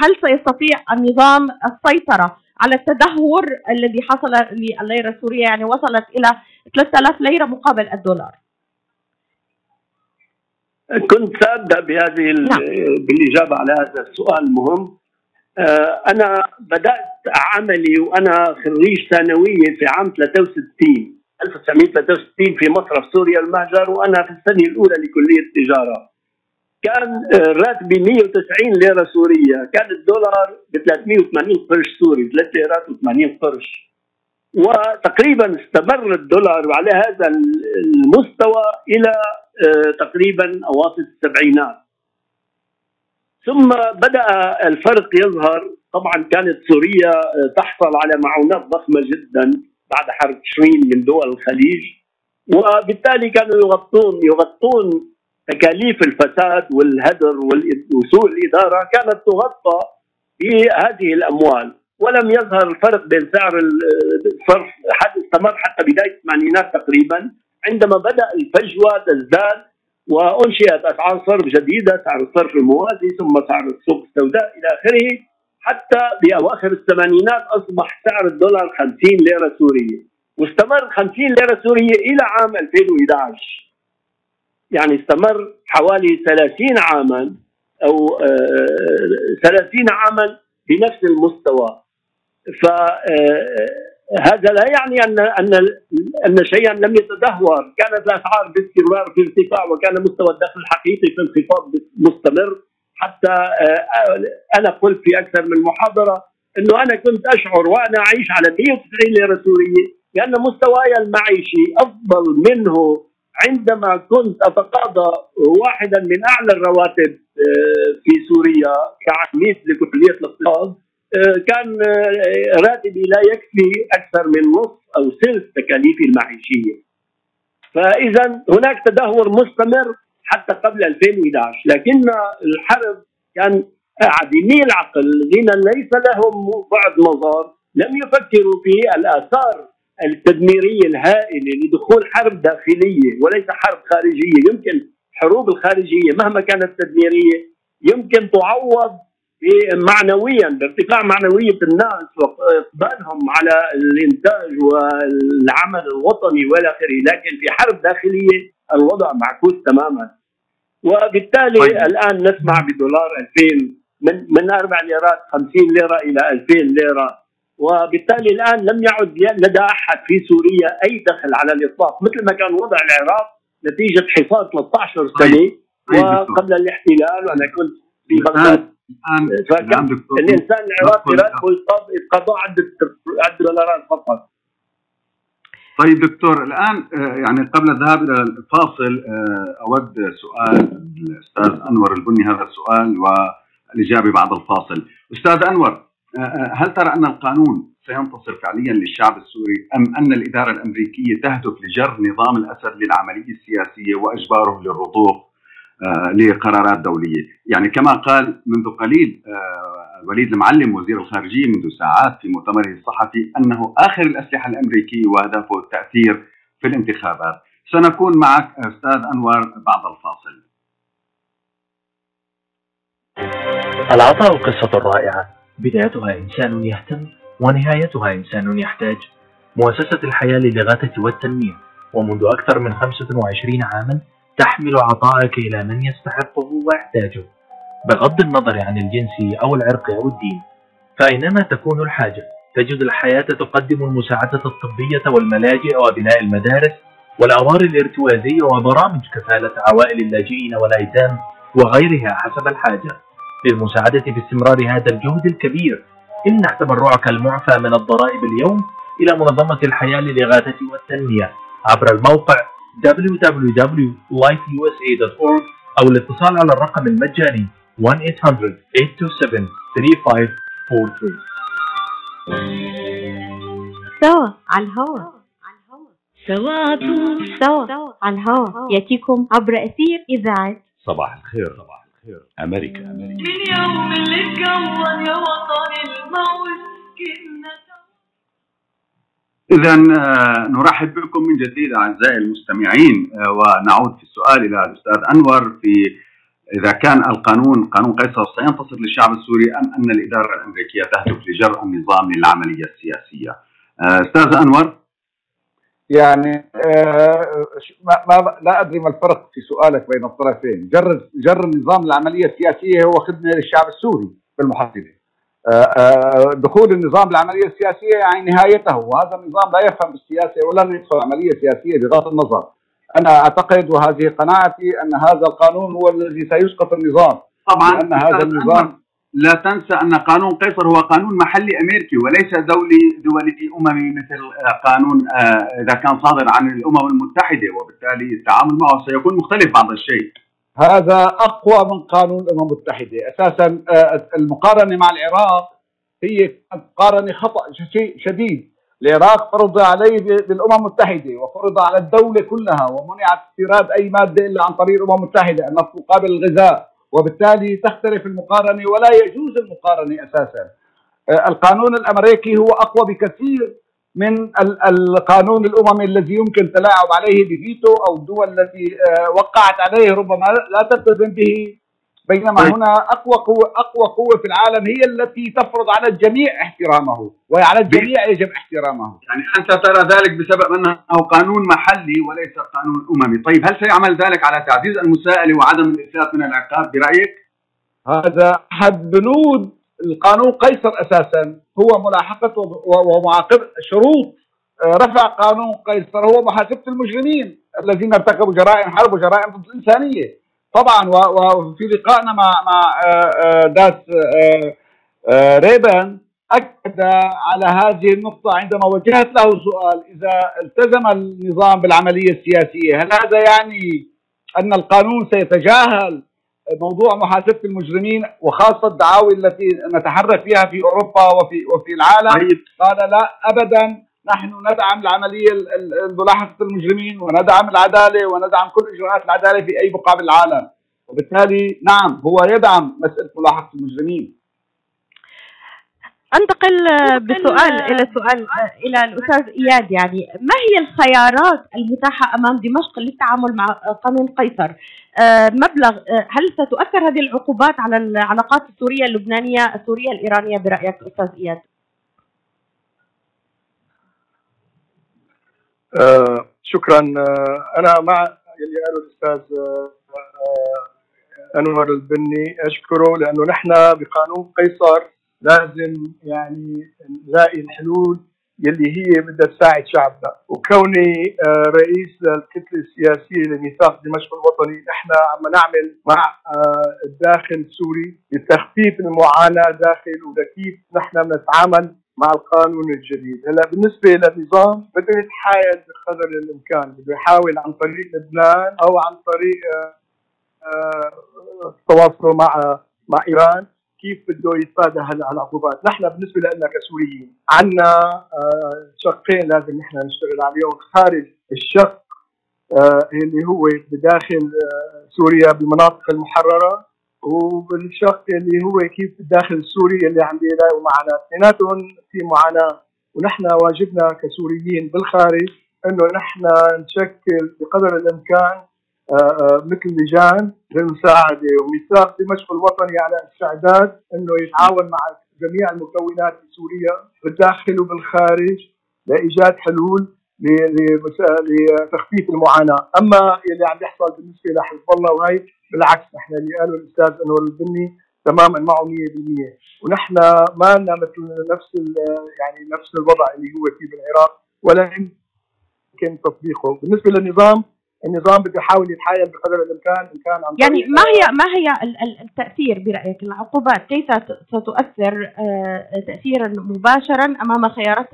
هل سيستطيع النظام السيطرة على التدهور الذي حصل لليرة السورية يعني وصلت إلى 3000 ليرة مقابل الدولار. كنت سأبدأ بهذه نعم. بالإجابة على هذا السؤال المهم. آه، أنا بدأت عملي وأنا خريج ثانوية في عام 63 1963 في مصرف سوريا المهجر وأنا في السنة الأولى لكلية التجارة. كان راتبي 190 ليرة سورية. كان الدولار ب 380 قرش سوري 3 ليرات و80 قرش وتقريبا استمر الدولار على هذا المستوى إلى آه، تقريبا اواسط السبعينات. ثم بدأ الفرق يظهر. طبعا كانت سوريا آه، تحصل على معونات ضخمة جدا بعد حرب تشرين من دول الخليج. وبالتالي كانوا يغطون يغطون تكاليف الفساد والهدر وسوء الإدارة كانت تغطى بهذه الأموال ولم يظهر الفرق بين سعر الصرف حتى استمر حتى بداية الثمانينات تقريبا عندما بدأ الفجوة تزداد وأنشئت أسعار صرف جديدة سعر الصرف الموازي ثم سعر السوق السوداء إلى آخره حتى بأواخر الثمانينات أصبح سعر الدولار 50 ليرة سورية واستمر 50 ليرة سورية إلى عام 2011 يعني استمر حوالي 30 عاما أو آه، 30 عاما بنفس المستوى. فهذا لا يعني أن أن أن شيئا لم يتدهور، كانت الأسعار باستمرار في ارتفاع وكان مستوى الدخل الحقيقي في انخفاض مستمر. حتى آه، أنا قلت في أكثر من محاضرة إنه أنا كنت أشعر وأنا أعيش على 190 ليرة سورية لأن مستواي المعيشي أفضل منه عندما كنت أتقاضى واحدا من أعلى الرواتب آه، في سوريا كعميد لكلية الاقتصاد آه، كان آه، راتبي لا يكفي أكثر من نصف أو ثلث تكاليفي المعيشية. فإذا هناك تدهور مستمر حتى قبل 2011 لكن الحرب كان عديمي العقل الذين ليس لهم بعد نظر لم يفكروا في الآثار التدميرية الهائلة لدخول حرب داخلية وليس حرب خارجية يمكن حروب الخارجية مهما كانت تدميرية يمكن تعوض معنويا بارتفاع معنوية الناس وإقبالهم على الإنتاج والعمل الوطني والى آخره، لكن في حرب داخلية الوضع معكوس تماما. وبالتالي طيب. الآن نسمع بدولار 2000 من من 4 ليرات 50 ليرة إلى 2000 ليرة وبالتالي الآن لم يعد لدى أحد في سوريا أي دخل على الإطلاق مثل ما كان وضع العراق نتيجة حصار 13 سنة طيب. طيب. وقبل الاحتلال وأنا كنت في بغداد فكان دكتور الإنسان العراقي راتبه يتقاضى عده عده دولارات فقط طيب دكتور الآن آه، يعني قبل الذهاب إلى الفاصل آه، أود سؤال الأستاذ أنور البني هذا السؤال والإجابة بعد الفاصل آه، آه، هل ترى أن القانون سينتصر فعليا للشعب السوري أم أن الإدارة الأمريكية تهدف لجر نظام الأسد للعملية السياسية وإجباره للرضوخ آه، لقرارات دولية؟ يعني كما قال منذ قليل آه، الوليد المعلم وزير الخارجية منذ ساعات في مؤتمره الصحفي أنه آخر الأسلحة الأمريكية وهدفه التأثير في الانتخابات. سنكون معك أستاذ أنور بعد الفاصل. العطاء قصة رائعة. بدايتها إنسان يهتم ونهايتها إنسان يحتاج. مؤسسة الحياة للإغاثة والتنمية ومنذ أكثر من 25 عاما تحمل عطائك إلى من يستحقه ويحتاجه. بغض النظر عن الجنس أو العرق أو الدين فأينما تكون الحاجة. تجد الحياة تقدم المساعدة الطبية والملاجئ وبناء المدارس والأوار الارتوازية وبرامج كفالة عوائل اللاجئين والأيتام وغيرها حسب الحاجة. للمساعدة في استمرار هذا الجهد الكبير. امنح تبرعك المعفى من الضرائب اليوم إلى منظمة الحياة للإغاثة والتنمية. عبر الموقع www.lifeusa.org أو الاتصال على الرقم المجاني 1-800-827-3543 سوا على الهوا سواتو سوا على الهوا يأتيكم عبر أثير إذاعة صباح الخير. صباح أمريكا. أمريكا من يوم اللي اتكون يا وطني الموت إذا نرحب بكم من جديد أعزائي المستمعين آه، ونعود في السؤال إلى الأستاذ أنور في إذا كان القانون قانون قيصر سينتصر للشعب السوري أم أن الإدارة الأمريكية تهدف لجر النظام للعملية السياسية؟ آه، أستاذ أنور. يعني آه، ما ما لا أدري ما الفرق في سؤالك بين الطرفين، جر جر نظام العملية السياسية هو خدمة للشعب السوري بالمحدده. آه، آه، دخول النظام بالعملية السياسية يعني نهايته وهذا النظام لا يفهم بالسياسة ولن يدخل عملية سياسية بغض النظر. أنا أعتقد وهذه قناعتي أن هذا القانون هو الذي سيسقط النظام طبعا لأن هذا النظام لا تنسى أن قانون قيصر هو قانون محلي أمريكي وليس دولي دولي أممي مثل آه، قانون آه، إذا كان صادر عن الأمم المتحدة وبالتالي التعامل معه سيكون مختلف بعض الشيء. هذا أقوى من قانون الأمم المتحدة، أساسا آه، المقارنة مع العراق هي مقارنة خطأ شيء شديد، العراق فرض عليه بالأمم المتحدة وفرض على الدولة كلها ومنعت استيراد أي مادة إلا عن طريق الأمم المتحدة النفط مقابل الغذاء. وبالتالي تختلف المقارنة ولا يجوز المقارنة أساسا. آه، القانون الأمريكي هو أقوى بكثير من القانون الأممي الذي يمكن التلاعب عليه بفيتو أو الدول التي آه، وقعت عليه ربما لا تلتزم به بينما طيب. هنا أقوى قوه أقوى قوة في العالم هي التي تفرض على الجميع احترامه وعلى الجميع يجب احترامه. يعني أنت ترى ذلك بسبب أنه قانون محلي وليس قانون أممي. طيب هل سيعمل ذلك على تعزيز المساءله وعدم الافلات من العقاب برأيك؟ هذا أحد بنود القانون قيصر أساسا. هو ملاحقة ومعاقبه شروط آه، رفع قانون قيصر هو محاسبة المجرمين الذين ارتكبوا جرائم حرب وجرائم ضد الإنسانية. طبعا وفي لقائنا مع مع آه، آه، داس آه، ريبن أكد على هذه النقطة عندما وجهت له سؤال إذا التزم النظام بالعملية السياسية هل هذا يعني أن القانون سيتجاهل موضوع محاسبة المجرمين وخاصة الدعاوي التي نتحرك فيها في أوروبا وفي وفي العالم طيب. قال لا ابدا نحن ندعم العملية ملاحقه المجرمين وندعم العدالة وندعم كل إجراءات العدالة في أي بقعه بالعالم وبالتالي نعم هو يدعم مسألة ملاحقه المجرمين أنتقل بسؤال إلى سؤال إلى الأستاذ إياد يعني ما هي الخيارات المتاحة أمام دمشق للتعامل مع قانون قيصر؟ آه، مبلغ آه، هل ستؤثر هذه العقوبات على العلاقات السورية اللبنانية السورية الإيرانية برأيك أستاذ إياد؟ آه شكرا. آه أنا مع اللي قاله الأستاذ آه أنور البني أشكره لأنه نحن بقانون قيصر لازم يعني نلاقي الحلول يلي هي بدها تساعد شعبنا. وكوني رئيس الكتلة السياسية لميثاق دمشق الوطني نحن عم نعمل مع الداخل السوري لتخفيف المعاناة داخل وكيف نحن بنتعامل مع القانون الجديد. هلا بالنسبة للنظام بده يتحايل بقدر الإمكان. بده يحاول عن طريق لبنان أو عن طريق التواصل آه، مع مع إيران كيف بده يتفادى هلا العقوبات، نحن بالنسبة لنا كسوريين عندنا آه، شقين لازم نحن نشتغل عليهم خارج الشق آه، اللي هو بداخل سوريا بالمناطق المحررة. وبالشق اللي هو كيف الداخل السوري اللي عم بيلاقوا معنا اثنيناتهم في معاناة ونحن واجبنا كسوريين بالخارج إنه نحن نشكل بقدر الإمكان آه، آه، مثل لجان للمساعدة. وميثاق دمشق الوطني على استعداد إنه يتعاون مع جميع المكونات في سوريا بالداخل وبالخارج لإيجاد حلول لتخفيف المعاناة، أما اللي عم يحصل بالنسبة لحزب الله وهي بالعكس نحن اللي قاله الأستاذ أنور البني تماما معه 100% ونحن ما لنا مثل نفس يعني نفس الوضع اللي هو فيه بالعراق ولا يمكن تطبيقه. بالنسبة للنظام النظام بده يحاول يتحايل بقدر الامكان إن كان عن يعني ما هي ما هي التأثير برأيك العقوبات كيف ستؤثر آه، تاثيرا مباشرا أمام خيارات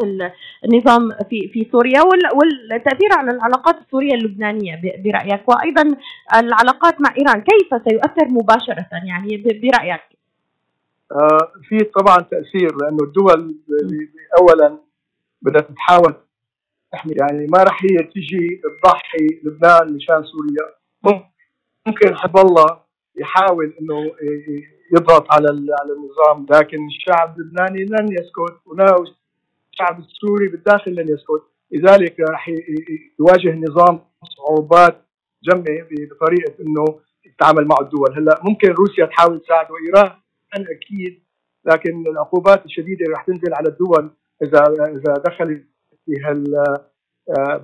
النظام في في سوريا والتأثير على العلاقات السورية اللبنانية برأيك وأيضا العلاقات مع إيران كيف سيؤثر مباشرة يعني برأيك؟ آه في طبعا تأثير لأنه الدول اولا بدها تتحاول تحمي يعني ما راح هي تجي تضحي لبنان مشان سوريا. ممكن حزب الله يحاول إنه يضغط على على النظام لكن الشعب اللبناني لن يسكت ولا الشعب السوري بالداخل لن يسكت. لذلك راح يواجه النظام صعوبات جمة بطريقة إنه يتعامل مع الدول. هلأ ممكن روسيا تحاول تساعد وإيران أكيد لكن العقوبات الشديدة راح تنزل على الدول اذا إذا دخلت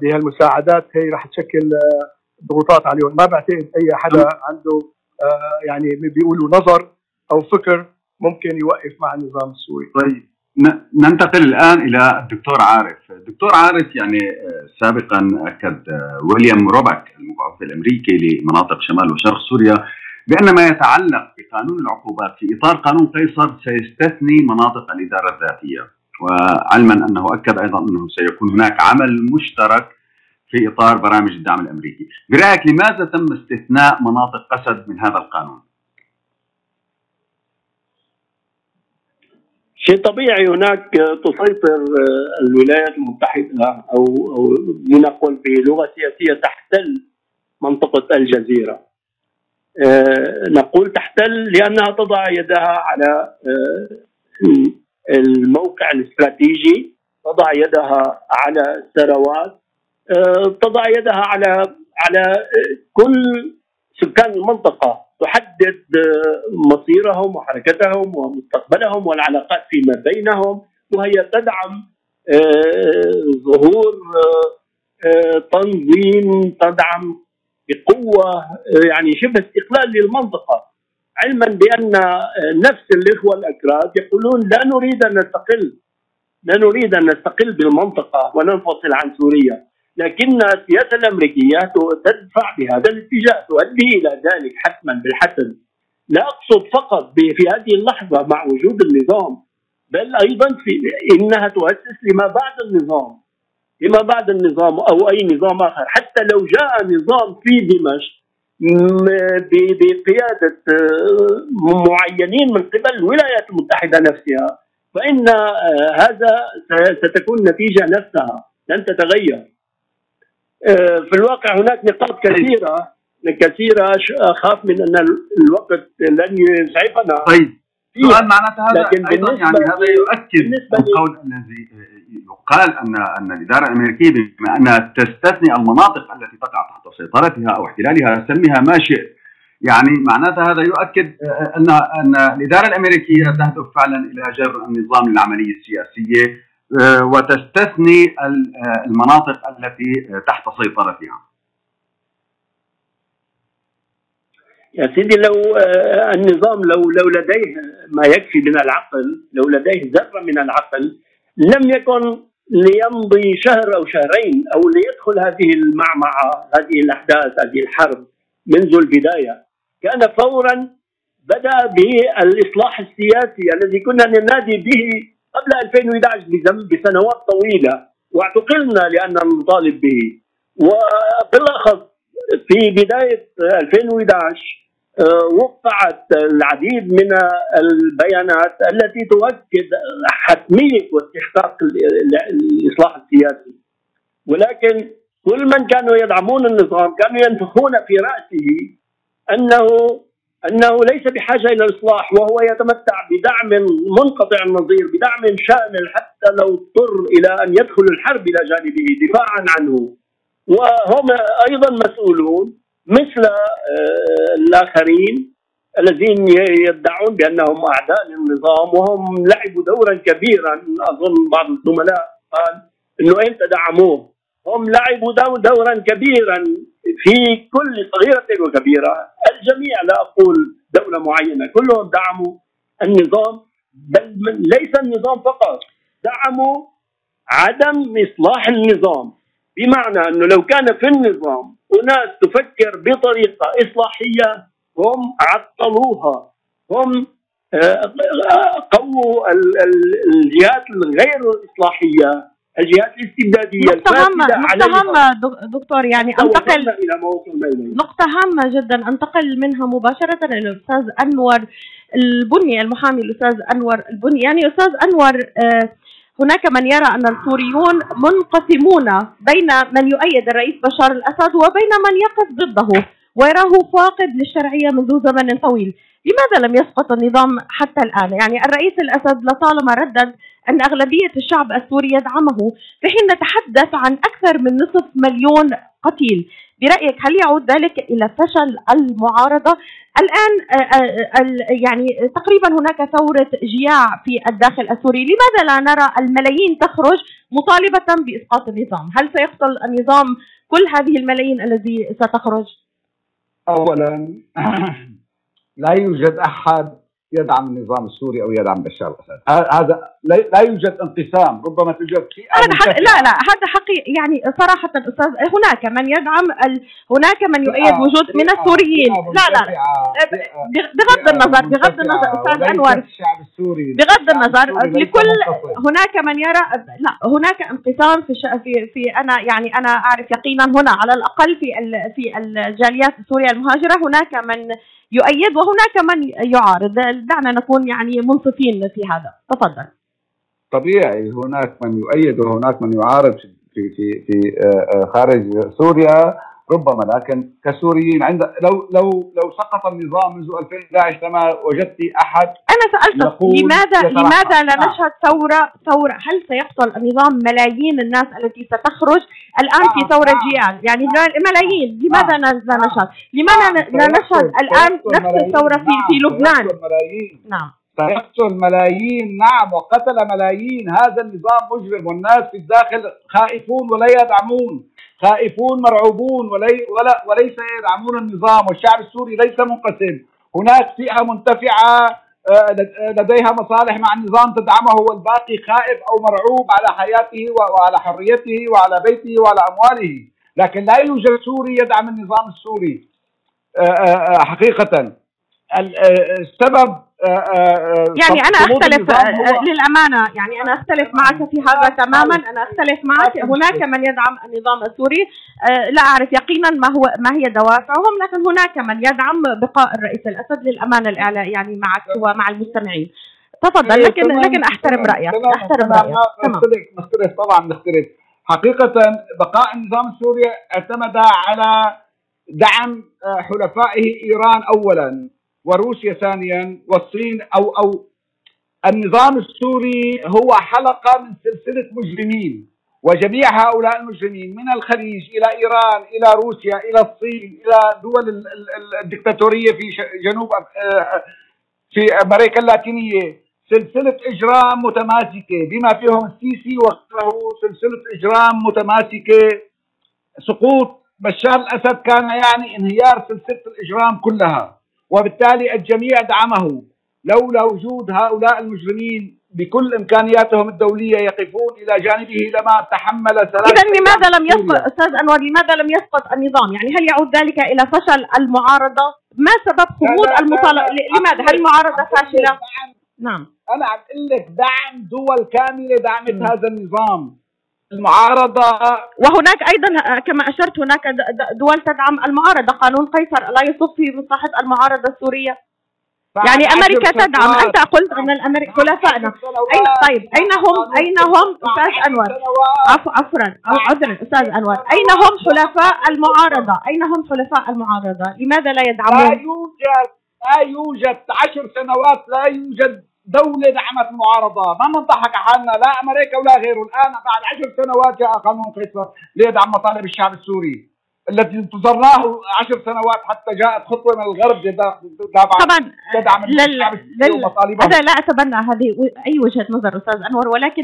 بهالمساعدات. هي راح تشكل آه، ضغوطات عليهم ما بعتقد أي حدا عنده آه، يعني بيقولوا نظر أو فكر ممكن يوقف مع النظام السوري. طيب. ننتقل الآن إلى الدكتور عارف، الدكتور عارف يعني آه، سابقا أكد آه، ويليام روبك المبعوث الأمريكي لمناطق شمال وشرق سوريا بأن ما يتعلق بقانون العقوبات في إطار قانون قيصر سيستثني مناطق الإدارة الذاتية، وعلما أنه أكد أيضا أنه سيكون هناك عمل مشترك في إطار برامج الدعم الأمريكي، برأيك لماذا تم استثناء مناطق قسد من هذا القانون؟ شيء طبيعي. هناك تسيطر الولايات المتحدة أو أو لنقل بلغة سياسية تحتل منطقة الجزيرة. آه، نقول تحتل لأنها تضع يدها على آه، الموقع الاستراتيجي تضع يدها على الثروات آه، تضع يدها على على كل سكان المنطقة تحدد مصيرهم وحركتهم ومستقبلهم والعلاقات فيما بينهم وهي تدعم آه، ظهور آه، آه، تنظيم تدعم بقوة آه، يعني شبه استقلال للمنطقة. علما بأن آه، نفس الإخوة الأكراد يقولون لا نريد أن نستقل. لا نريد أن نستقل بالمنطقة وننفصل عن سوريا. لكن السياسة الأمريكية تدفع بهذا الاتجاه تؤدي إلى ذلك حتما بالحتم لا أقصد فقط في هذه اللحظة مع وجود النظام بل أيضا في إنها تؤسس لما بعد النظام. لما بعد النظام أو أي نظام آخر. حتى لو جاء نظام في دمشق بقيادة آه، معينين من قبل الولايات المتحدة نفسها. فإن آه، هذا ستكون النتيجة نفسها لن تتغير. آه، في الواقع هناك نقاط كثيرة كثيرة أخاف من أن ال- الوقت لن يسعفنا طيب. سؤال معناته هذا لكن بالنسبة يعني هذا يؤكد القول الذي يقال ان أن الإدارة الأمريكية بما أنها تستثني المناطق التي تقع تحت سيطرتها أو احتلالها سميها ما شئت. يعني معناته هذا يؤكد ان أن الإدارة الأمريكية تهدف فعلا إلى جبر النظام للعمليه السياسيه آه، وتستثني آه، المناطق التي تحت سيطرتها. يا سيدي لو آه، النظام لو لو لديه ما يكفي من العقل لو لديه ذرة من العقل لم يكن ليمضي شهر أو شهرين أو ليدخل هذه المعمعة هذه الأحداث هذه الحرب منذ البداية. كان فورا بدأ بالاصلاح السياسي الذي كنا ننادي به قبل 2011 بزم- بسنوات طويلة واعتقلنا لاننا نطالب به. وبالأخص في بداية 2011 آه، وقعت العديد من البيانات التي تؤكد حتمية واستحقاق ال- ال- الإصلاح السياسي. ولكن كل من كانوا يدعمون النظام كانوا ينفخون في رأسه انه أنه ليس بحاجة إلى الإصلاح وهو يتمتع بدعم منقطع النظير بدعم شامل حتى لو اضطر إلى أن يدخل الحرب إلى جانبه دفاعا عنه. وهم أيضا مسؤولون مثل آه، الآخرين الذين يدعون بأنهم أعداء للنظام وهم لعبوا دورا كبيرا. أظن بعض الزملاء قال إنه إمتى دعموه هم لعبوا دو- دورا كبيرا في كل صغيرة وكبيرة. الجميع لا أقول دولة معينة كلهم دعموا النظام بل ليس النظام فقط دعموا عدم إصلاح النظام. بمعنى أنه لو كان في النظام أناس تفكر بطريقة إصلاحية هم عطلوها. هم آه، قووا ال- ال- الجهات الغير إصلاحية الجهات الاستبدادية نقطة هامة نقطة. هامة دك- دكتور يعني أنتقل وصلنا إلى ما وصلنا إليه. نقطة هامة جدا أنتقل منها مباشرة إلى الأستاذ أنور البني المحامي الأستاذ أنور البني. يعني أستاذ أنور آه، هناك من يرى أن السوريون منقسمون بين من يؤيد الرئيس بشار الأسد وبين من يقف ضده ويراه فاقد للشرعية منذ زمن طويل. لماذا لم يسقط النظام حتى الآن؟ يعني الرئيس الأسد لطالما ردد أن أغلبية الشعب السوري يدعمه في حين نتحدث عن أكثر من نصف مليون قتيل. برأيك هل يعود ذلك إلى فشل المعارضة؟ الآن آه، آه، ال- يعني تقريبا هناك ثورة جياع في الداخل السوري لماذا لا نرى الملايين تخرج مطالبة بإسقاط النظام هل سيقتل النظام كل هذه الملايين الذي ستخرج؟ اولا لا يوجد أحد يدعم النظام السوري أو يدعم بشار الأسد. هذا لا يوجد انقسام ربما توجد فئه هذا حق... لا لا هذا حقيقي يعني صراحة أستاذ هناك من يدعم ال... هناك من يؤيد فئة- وجود من السوريين. فئة لا لا بغ- بغض النظر بغض النظر الشعب السوري. بغض النظر لكل. هناك من يرى لا هناك انقسام في ش- في في أنا يعني أنا أعرف يقينا هنا على الأقل في ال- في الجاليات السورية المهاجرة هناك من يؤيد وهناك من يعارض. دعنا نكون يعني منصفين في هذا. تفضل. طبيعي هناك من يؤيد وهناك من يعارض في في في آه، آه، خارج سوريا. ربما لكن كسوريين عند لو لو لو سقط النظام منذ 2011 لما وجدت أحد أنا سألتك لماذا. لماذا لا نعم. نشهد ثورة ثورة؟ هل سيقتل النظام ملايين الناس التي ستخرج الآن في نعم، ثورة نعم. جيال يعني ملايين. لماذا نعم. لا نشهد؟ لماذا نعم، لا نشهد الآن نفس. الثورة في نعم، في لبنان؟ سيقتل ملايين. نعم. سيقتل ملايين. نعم وقتل ملايين. هذا النظام مجرم والناس في الداخل خائفون ولا يدعمون. خائفون مرعوبون ولي ولا وليس يدعمون النظام والشعب السوري ليس منقسم. هناك فئة منتفعة آه، آه، لديها مصالح مع النظام تدعمه والباقي خائف أو مرعوب على حياته وعلى حريته وعلى بيته وعلى أمواله. لكن لا يوجد سوري يدعم النظام السوري آه، حقيقة. السبب آه، آه، يعني أنا أختلف آه، للأمانة يعني أنا أختلف معك في هذا تماما أنا أختلف معك. هناك من يدعم النظام السوري آه، لا أعرف يقينا ما هو ما هي دوافعهم لكن هناك من يدعم بقاء الرئيس الأسد للأمانة الاعلى يعني معك ومع المستمعين. تفضل إيه، لكن لكن أحترم رأيك أحترم رأيك. نختلف طبعا نختلف. حقيقة بقاء النظام السوري اعتمد على دعم آه، حلفائه إيران اولا. وروسيا ثانيا والصين أو أو النظام السوري هو حلقة من سلسلة مجرمين. وجميع هؤلاء المجرمين من الخليج إلى إيران إلى روسيا إلى الصين إلى دول ال- ال- ال- الدكتاتورية في جنوب أف- آه، في أمريكا اللاتينية. سلسلة إجرام متماسكة بما فيهم السيسي وغيره. سلسلة إجرام متماسكة. سقوط بشار الأسد كان يعني انهيار سلسلة الإجرام كلها. وبالتالي الجميع دعمه. لولا وجود هؤلاء المجرمين بكل إمكانياتهم الدولية يقفون إلى جانبه لما تحمل ثلاث اذا لماذا لم يسقط أستاذ أنور لماذا لم يسقط النظام؟ يعني هل يعود ذلك إلى فشل المعارضة؟ ما سبب خمود المطالبه. لماذا؟ هل المعارضة فاشلة؟ نعم. أنا عم أقول لك دعم دول كاملة دعمت مم. هذا النظام. المعارضة. وهناك أيضا آه، كما أشرت هناك دول تدعم المعارضة. قانون قيصر لا يصب في مصلحة المعارضة السورية. يعني أمريكا تدعم. أنت قلت ان الامريك بعد حلفائنا اين طيب أين هم أين هم؟ أستاذ أنور. عفوا. عفوا عذرا أستاذ أنور. أين هم حلفاء المعارضة؟ أين هم حلفاء المعارضة؟ لماذا لا لا يدعمون؟ يوجد لا يوجد. عشر سنوات لا يوجد دولة دعمت المعارضة ما نضحك حالنا. لا أمريكا ولا غيره. الآن بعد عشر سنوات جاء قانون قيصر ليدعم مطالب الشعب السوري الذي انتظرناه عشر سنوات حتى جاءت خطوة من الغرب طبعا تدعم لل... السوري لل... ومطالبه أنا لا أتبنى هذه و- أي وجهة نظر أستاذ أنور ولكن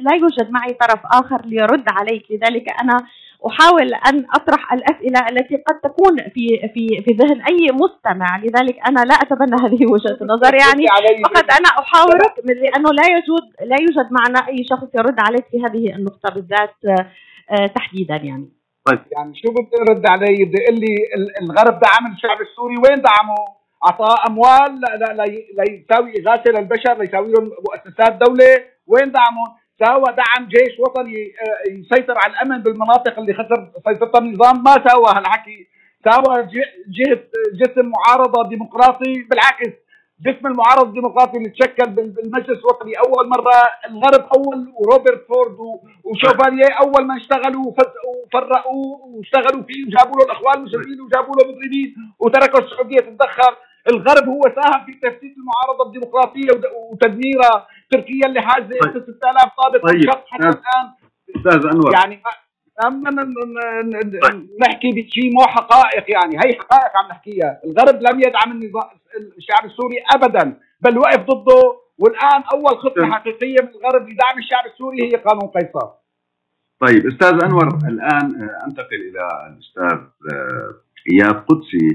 لا يوجد معي طرف آخر ليرد عليك. لذلك أنا أحاول أن أطرح الأسئلة التي قد تكون في في في ذهن أي مستمع. لذلك أنا لا أتبنى هذه وجهة النظر يعني فقط أنا أحاورك من- لأنه لا يوجد لا يوجد معنا أي شخص يرد عليك في هذه النقطة بالذات آه، آه، تحديدا يعني. يعني شو بدي يرد علي بدي يقول لي ال- الغرب دعم الشعب السوري. وين دعمه؟ اعطاه أموال لا- لا- لا- ليساوي اغاثه للبشر ليساوي لهم مؤسسات دولة. وين دعمه؟ ساوى دعم جيش وطني آه، يسيطر على الأمن بالمناطق اللي خسر سيطرتها النظام. ما ساوى هالحكي. ساوى جهة جسم معارضة ديمقراطي. بالعكس جسم المعارضه الديمقراطي اللي تشكل بال- بالمجلس الوطني. أول مرة الغرب أول وروبرت فورد و- وشوفاليه أول ما اشتغلوا وفرقوا واشتغلوا فيه وجابوا له الأخوان المسلمين وجابوا له مضربين وتركوا السعودية تتدخل. الغرب هو ساهم في تفسيد المعارضة الديمقراطية وتدميرها. تركيا اللي حازه طيب. 6000 ضابط طيب. انشق حتى أستاذ- الآن أستاذ أنور يعني اما طيب. نحكي بشيء مو حقائق يعني هي حقائق عم نحكيها الغرب لم يدعم النظام الشعب السوري ابدا بل وقف ضده والآن أول خطة طيب. حقيقية من الغرب لدعم الشعب السوري هي قانون قيصر طيب أستاذ أنور الآن آه، أنتقل إلى الأستاذ آه، إياد قدسي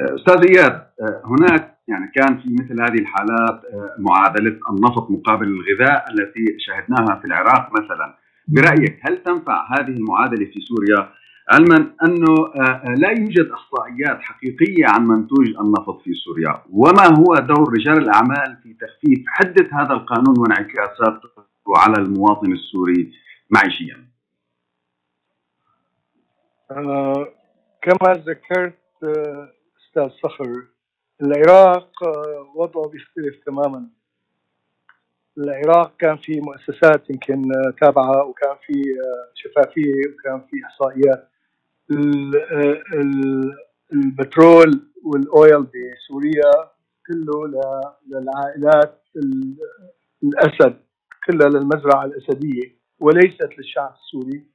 آه، أستاذ إياد آه، هناك يعني كان في مثل هذه الحالات آه، معادلة النفط مقابل الغذاء التي شاهدناها في العراق مثلا. برأيك هل تنفع هذه المعادلة في سوريا؟ علما أنه آه، آه، لا يوجد احصائيات حقيقية عن منتوج النفط في سوريا. وما هو دور رجال الأعمال في تخفيف حدة هذا القانون وانعكاساته على المواطن السوري معيشيا؟ كما ذكرت أستاذ صخر العراق آه، وضعه بيختلف تماما. العراق كان في مؤسسات يمكن آه، تابعة وكان في آه، شفافية وكان في ال- البترول والأويل بسوريا كله للعائلات ال- الأسد كلها للمزرعة الأسدية وليست للشعب السوري.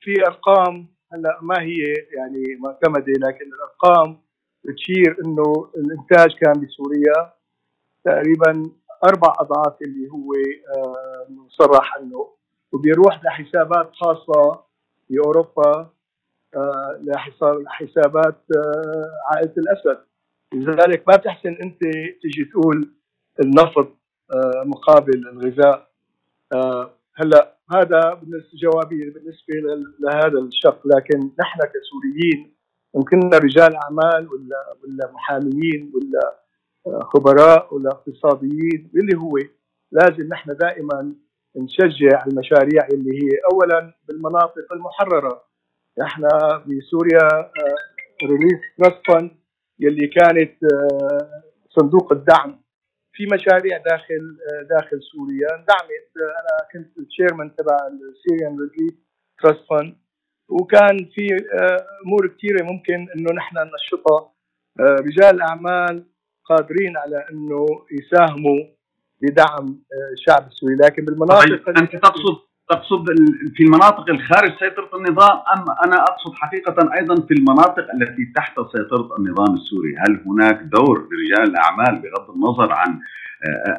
في أرقام هلأ ما هي يعني معتمدة لكن الأرقام بتشير إنه الإنتاج كان بسوريا تقريبا أربع أضعاف اللي هو آه، مصرح عنه وبيروح لحسابات خاصة بأوروبا آه، لحساب- لحسابات آه، عائلة الأسد. لذلك ما بتحسن أنت تيجي تقول النفط مقابل الغذاء. هلأ هذا بالنسبة جوابي بالنسبة لهذا الشق. لكن نحن كسوريين يمكننا رجال أعمال ولا ولا محاميين ولا آه، خبراء ولا اقتصاديين اللي هو لازم نحن دائما نشجع المشاريع اللي هي اولا بالمناطق المحررة. إحنا ب Syria Relief Trust يلي كانت آه، صندوق الدعم في مشاريع داخل آه، داخل سوريا. دعمت أنا كنت ال chairman تبع ال Syrian Relief Trust Fund وكان في آه، أمور كثيره ممكن إنه نحن ننشطها. آه، رجال الأعمال قادرين على إنه يساهموا بدعم آه، الشعب السوري. لكن بالمناطق طيب أنت تقصد تقصد في المناطق الخارج سيطرة النظام أم أنا أقصد حقيقة أيضا في المناطق التي تحت سيطرة النظام السوري، هل هناك دور لرجال الأعمال بغض النظر عن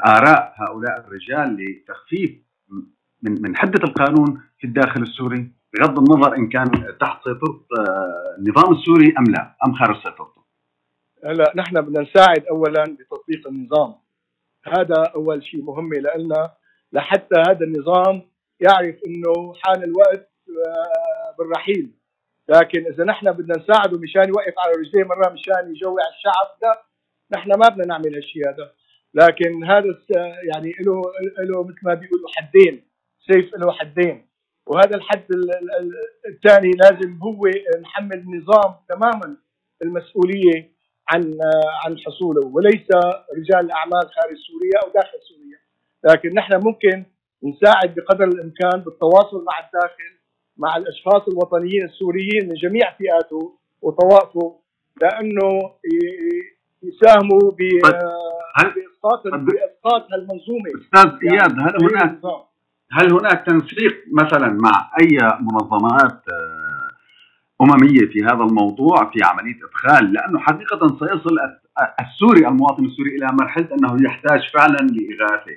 آراء هؤلاء الرجال لتخفيف من من حدة القانون في الداخل السوري؟ بغض النظر إن كان تحت سيطرة آه، النظام السوري أم لا أم خارج سيطرته؟ هلا نحن بدنا نساعد اولا بتطبيق النظام. هذا أول شيء مهم لنا لحتى هذا النظام يعرف إنه حان الوقت آه، بالرحيل. لكن إذا نحن بدنا نساعده مشان يوقف على رجليه مرة مشان يجوع الشعب لا نحن ما بدنا نعمل هالشيء هذا. لكن هذا يعني له له مثل ما بيقولوا حدين سيف له حدين. وهذا الحد ال- ال- ال- الثاني لازم هو نحمل النظام تماما المسؤولية عن عن حصوله وليس رجال الأعمال خارج سوريا أو داخل سوريا لكن نحن ممكن نساعد بقدر الإمكان بالتواصل مع الداخل مع الأشخاص الوطنيين السوريين من جميع فئاته وطوائفه لأنه يساهموا ب طيب، هل- بإسقاط طيب. بإسقاط هالمنظومة أستاذ إياد هل تغيير هناك. هل هناك تنسيق مثلا مع أي منظمات آه، أممية في هذا الموضوع في عملية إدخال لأنه حقيقة سيصل السوري المواطن السوري إلى مرحلة أنه يحتاج فعلا لإغاثة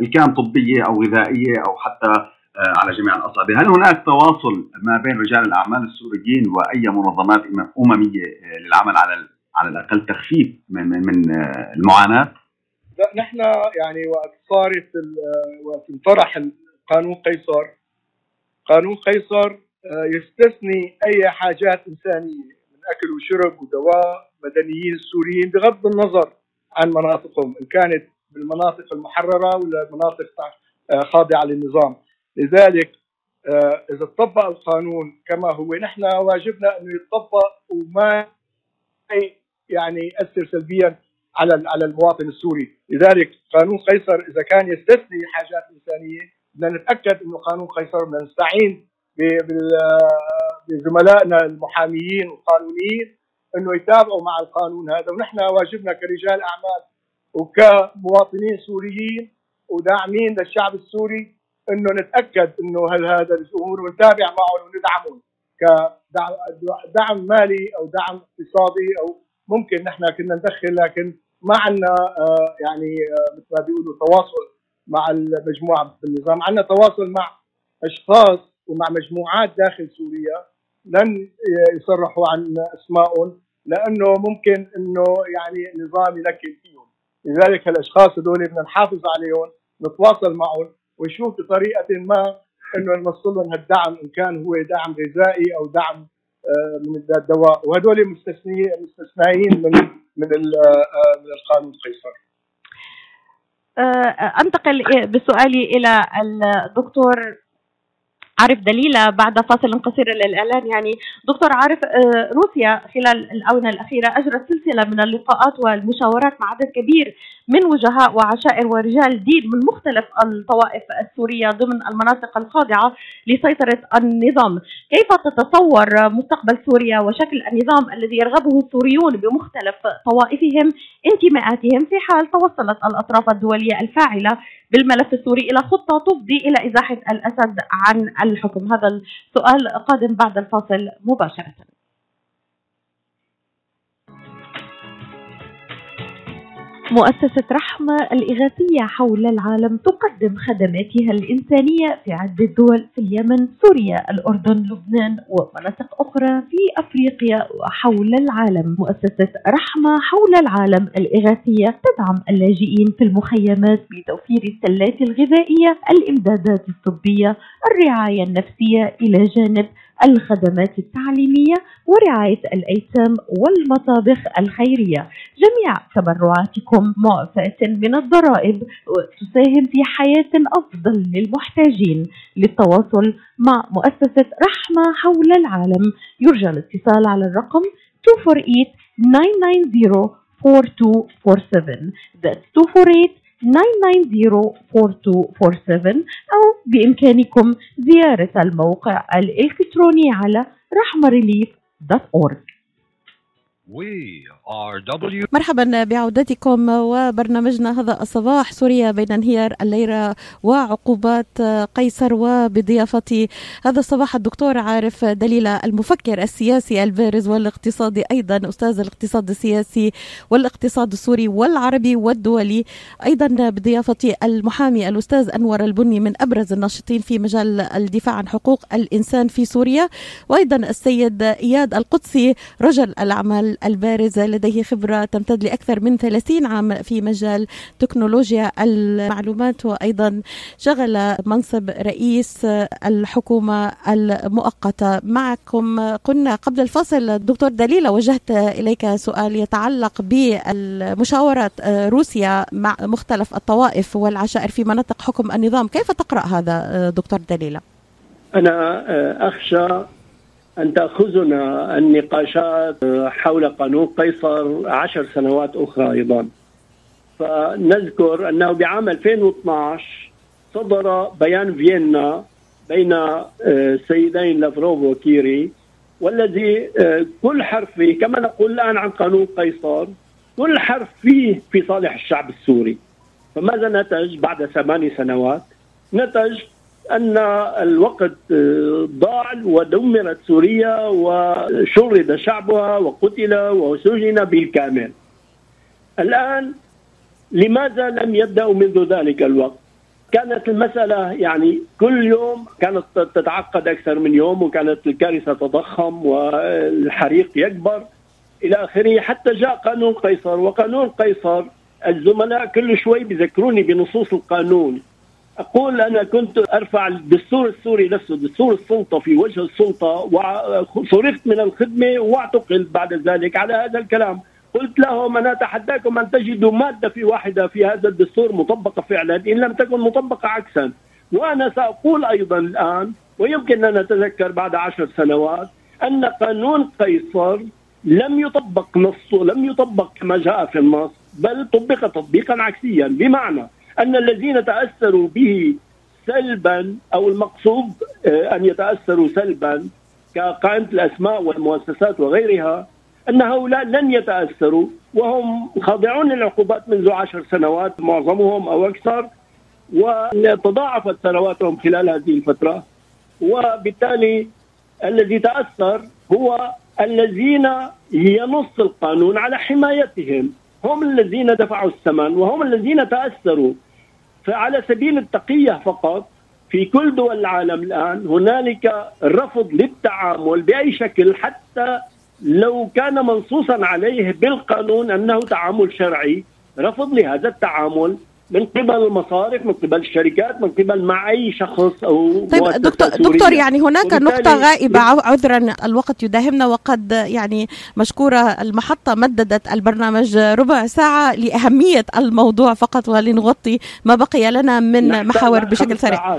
إن كان طبية أو غذائية أو حتى آه، على جميع الأصابع، هل هناك تواصل ما بين رجال الأعمال السوريين وأي منظمات أممية آه، للعمل على على الأقل تخفيف من من المعاناة؟ لا نحن يعني وقت صارت وقت انطرح قانون قيصر. قانون قيصر آه، يستثني أي حاجات إنسانية من أكل وشرب ودواء مدنيين السوريين بغض النظر عن مناطقهم إن كانت بالمناطق المحررة ولا مناطق آه، خاضعة للنظام. لذلك آه، إذا طبق القانون كما هو نحن واجبنا انه يتطبق وما يعني يأثر سلبيا على على المواطن السوري، لذلك قانون قيصر إذا كان يستثني حاجات إنسانية بدنا نتأكد إنه قانون قيصر بدنا نستعين بزملائنا المحاميين والقانونيين إنه يتابعوا مع القانون هذا. ونحن واجبنا كرجال أعمال وكمواطنين سوريين وداعمين للشعب السوري إنه نتأكد إنه هل هذا الأمور ونتابع معهم وندعمهم كدعم مالي أو دعم اقتصادي أو ممكن. نحن كنا ندخل لكن ما عندنا آه، يعني آه، مثل ما بيقولوا تواصل مع المجموعة بالنظام عندنا تواصل مع أشخاص ومع مجموعات داخل سوريا. لن يصرحوا عن اسمائهم لأنه ممكن إنه يعني النظام ينكل فيهم. لذلك الأشخاص هذول بدنا نحافظ عليهم نتواصل معهم ونشوف بطريقة ما إنه نوصل لهم هالدعم إن كان هو دعم غذائي أو دعم آه، من الدواء. وهدول مستثنيين مستثنيين من من آه، من القانون قيصر آه، أنتقل بسؤالي إلى الدكتور عارف دليلة بعد فاصل قصير للإعلان. يعني دكتور عارف آه، روسيا خلال الآونة الأخيرة أجرت سلسلة من اللقاءات والمشاورات مع عدد كبير من وجهاء وعشائر ورجال دين من مختلف الطوائف السورية ضمن المناطق الخاضعة لسيطرة النظام. كيف تتصور مستقبل سوريا وشكل النظام الذي يرغبه السوريون بمختلف طوائفهم انتماءاتهم في حال توصلت الأطراف الدولية الفاعلة بالملف السوري إلى خطة تفضي إلى إزاحة الأسد عن الحكم؟ هذا السؤال قادم بعد الفاصل مباشرة. مؤسسة رحمة الإغاثية حول العالم تقدم خدماتها الإنسانية في عدة دول في اليمن، سوريا، الأردن، لبنان ومناطق أخرى في أفريقيا وحول العالم. مؤسسة رحمة حول العالم الإغاثية تدعم اللاجئين في المخيمات بتوفير السلات الغذائية، الإمدادات الطبية، الرعاية النفسية إلى جانب الخدمات التعليمية ورعاية الأيتام والمطابخ الخيرية. جميع تبرعاتكم معفاة من الضرائب وتساهم في حياة أفضل للمحتاجين. للتواصل مع مؤسسة رحمة حول العالم. يرجى الاتصال على الرقم 248 990 4247 That's 248 9904247 أو بإمكانكم زيارة الموقع الإلكتروني على W مرحبا بعودتكم وبرنامجنا هذا الصباح. سوريا بين انهيار الليلة وعقوبات قيصر وبضيافتي هذا الصباح الدكتور عارف دليلة المفكر السياسي البارز والاقتصادي أيضا أستاذ الاقتصاد السياسي والاقتصاد السوري والعربي والدولي. أيضا بضيافتي المحامي الأستاذ أنور البني من أبرز الناشطين في مجال الدفاع عن حقوق الإنسان في سوريا. وأيضا السيد إياد القدسي رجل الأعمال البارز لديه خبرة تمتد لأكثر من 30 عام في مجال تكنولوجيا المعلومات. وأيضا شغل منصب رئيس الحكومة المؤقتة معكم. قلنا قبل الفاصل دكتور دليلة وجهت إليك سؤال يتعلق بالمشاورات روسيا مع مختلف الطوائف والعشائر في مناطق حكم النظام. كيف تقرأ هذا دكتور دليلة؟ أنا أخشى أن تأخذنا النقاشات حول قانون قيصر عشر سنوات أخرى أيضا. فنذكر أنه بعام 2012 صدر بيان فيينا بين السيدين لافروف وكيري والذي كل حرف فيه كما نقول الآن عن قانون قيصر كل حرف فيه في صالح الشعب السوري. فماذا نتج بعد ثماني سنوات؟ نتج أن الوقت آه، ضاع ودمرت سوريا وشرد شعبها وقتل وسجن بالكامل. الآن لماذا لم يبدأوا منذ ذلك الوقت؟ كانت المسألة يعني كل يوم كانت تتعقد أكثر من يوم وكانت الكارثة تضخم والحريق يكبر إلى آخره حتى جاء قانون قيصر وقانون قيصر الزملاء كل شوي بذكروني بنصوص القانون أقول أنا كنت أرفع الدستور السوري نفسه دستور السلطة في وجه السلطة وصرفت من الخدمة واعتقل بعد ذلك على هذا الكلام. قلت لهم أنا أتحداكم أن تجدوا مادة في واحدة في هذا الدستور مطبقة فعلا إن لم تكن مطبقة عكسا. وأنا سأقول أيضا الآن ويمكن أن نتذكر بعد عشر سنوات أن قانون قيصر لم يطبق نصه لم يطبق كما جاء في النص بل طبق تطبيقا عكسيا. بمعنى أن الذين تأثروا به سلبا أو المقصود آه، أن يتأثروا سلبا كقائمة الأسماء والمؤسسات وغيرها أن هؤلاء لن يتأثروا وهم خاضعون للعقوبات منذ عشر سنوات معظمهم أو أكثر وتضاعفت ثرواتهم خلال هذه الفترة. وبالتالي الذي تأثر هو الذين ينص القانون على حمايتهم. هم الذين دفعوا الثمن وهم الذين تأثروا. فعلى سبيل التقية فقط في كل دول العالم الآن هنالك رفض للتعامل بأي شكل حتى لو كان منصوصا عليه بالقانون أنه تعامل شرعي رفض لهذا التعامل. من قبل المصارف من قبل الشركات من قبل مع أي شخص أو طيب دكتور سورية. دكتور يعني هناك غائبة عو- عذرا الوقت يداهمنا وقد يعني مشكورة المحطة مددت البرنامج ربع ساعة لأهمية الموضوع فقط ولنغطي ما بقي لنا من محاور بشكل سريع.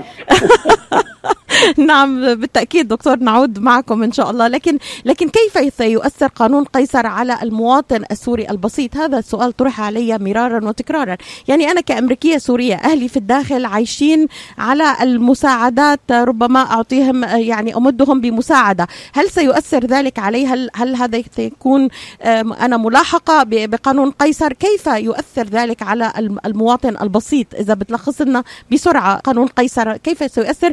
نعم بالتأكيد دكتور نعود معكم إن شاء الله. لكن لكن كيف سيؤثر قانون قيصر على المواطن السوري البسيط؟ هذا السؤال طرح علي مرارا وتكرارا. يعني أنا كأمريكية سورية أهلي في الداخل عايشين على المساعدات ربما أعطيهم يعني أمدهم بمساعدة. هل سيؤثر ذلك علي؟ هل, هل هذا سيكون ملاحقة ب- بقانون قيصر؟ كيف يؤثر ذلك على الم- المواطن البسيط؟ إذا بتلخص لنا بسرعة قانون قيصر كيف سيؤثر؟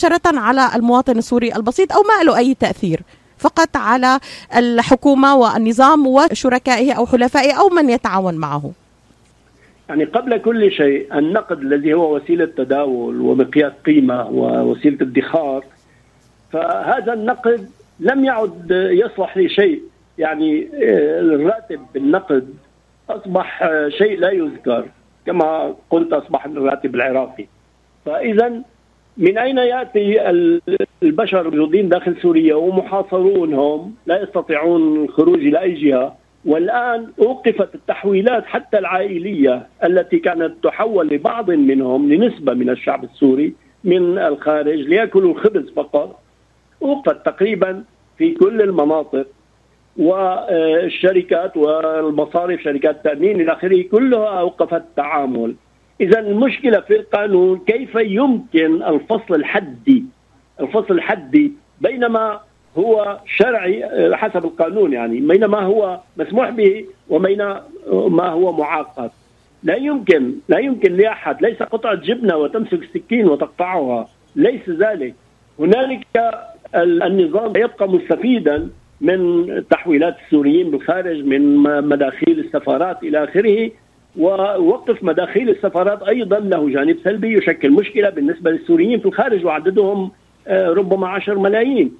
مباشرة على المواطن السوري البسيط أو ما له أي تأثير فقط على الحكومة والنظام وشركائه أو حلفائه أو من يتعاون معه. يعني قبل كل شيء النقد الذي هو وسيلة تداول ومقياس قيمة ووسيلة ادخار فهذا النقد لم يعد يصلح لشيء. يعني آه، الراتب بالنقد أصبح آه، شيء لا يذكر كما قلت أصبح الراتب العراقي. فاذا من أين يأتي ال- البشر الموجودين داخل سوريا ومحاصرون هم لا يستطيعون الخروج إلى أي جهة. والآن أوقفت التحويلات حتى العائلية التي كانت تحول لبعض منهم لنسبة من الشعب السوري من الخارج ليأكلوا الخبز فقط. أوقفت تقريبا في كل المناطق والشركات والمصارف شركات التامين إلى آخره كلها أوقفت التعامل إذا المشكلة في القانون كيف يمكن الفصل الحدي؟ الفصل الحدي بينما هو شرعي آه، حسب القانون يعني بينما هو مسموح به وبين ما هو معاقب لا يمكن لا يمكن لأحد ليس قطعة جبنة وتمسك السكين وتقطعها ليس ذلك. هنالك ال- النظام يبقى مستفيدا من تحويلات السوريين بالخارج من مداخيل السفارات إلى آخره. ووقف مداخيل السفارات أيضا له جانب سلبي يشكل مشكلة بالنسبة للسوريين في الخارج وعددهم آه، ربما عشر ملايين.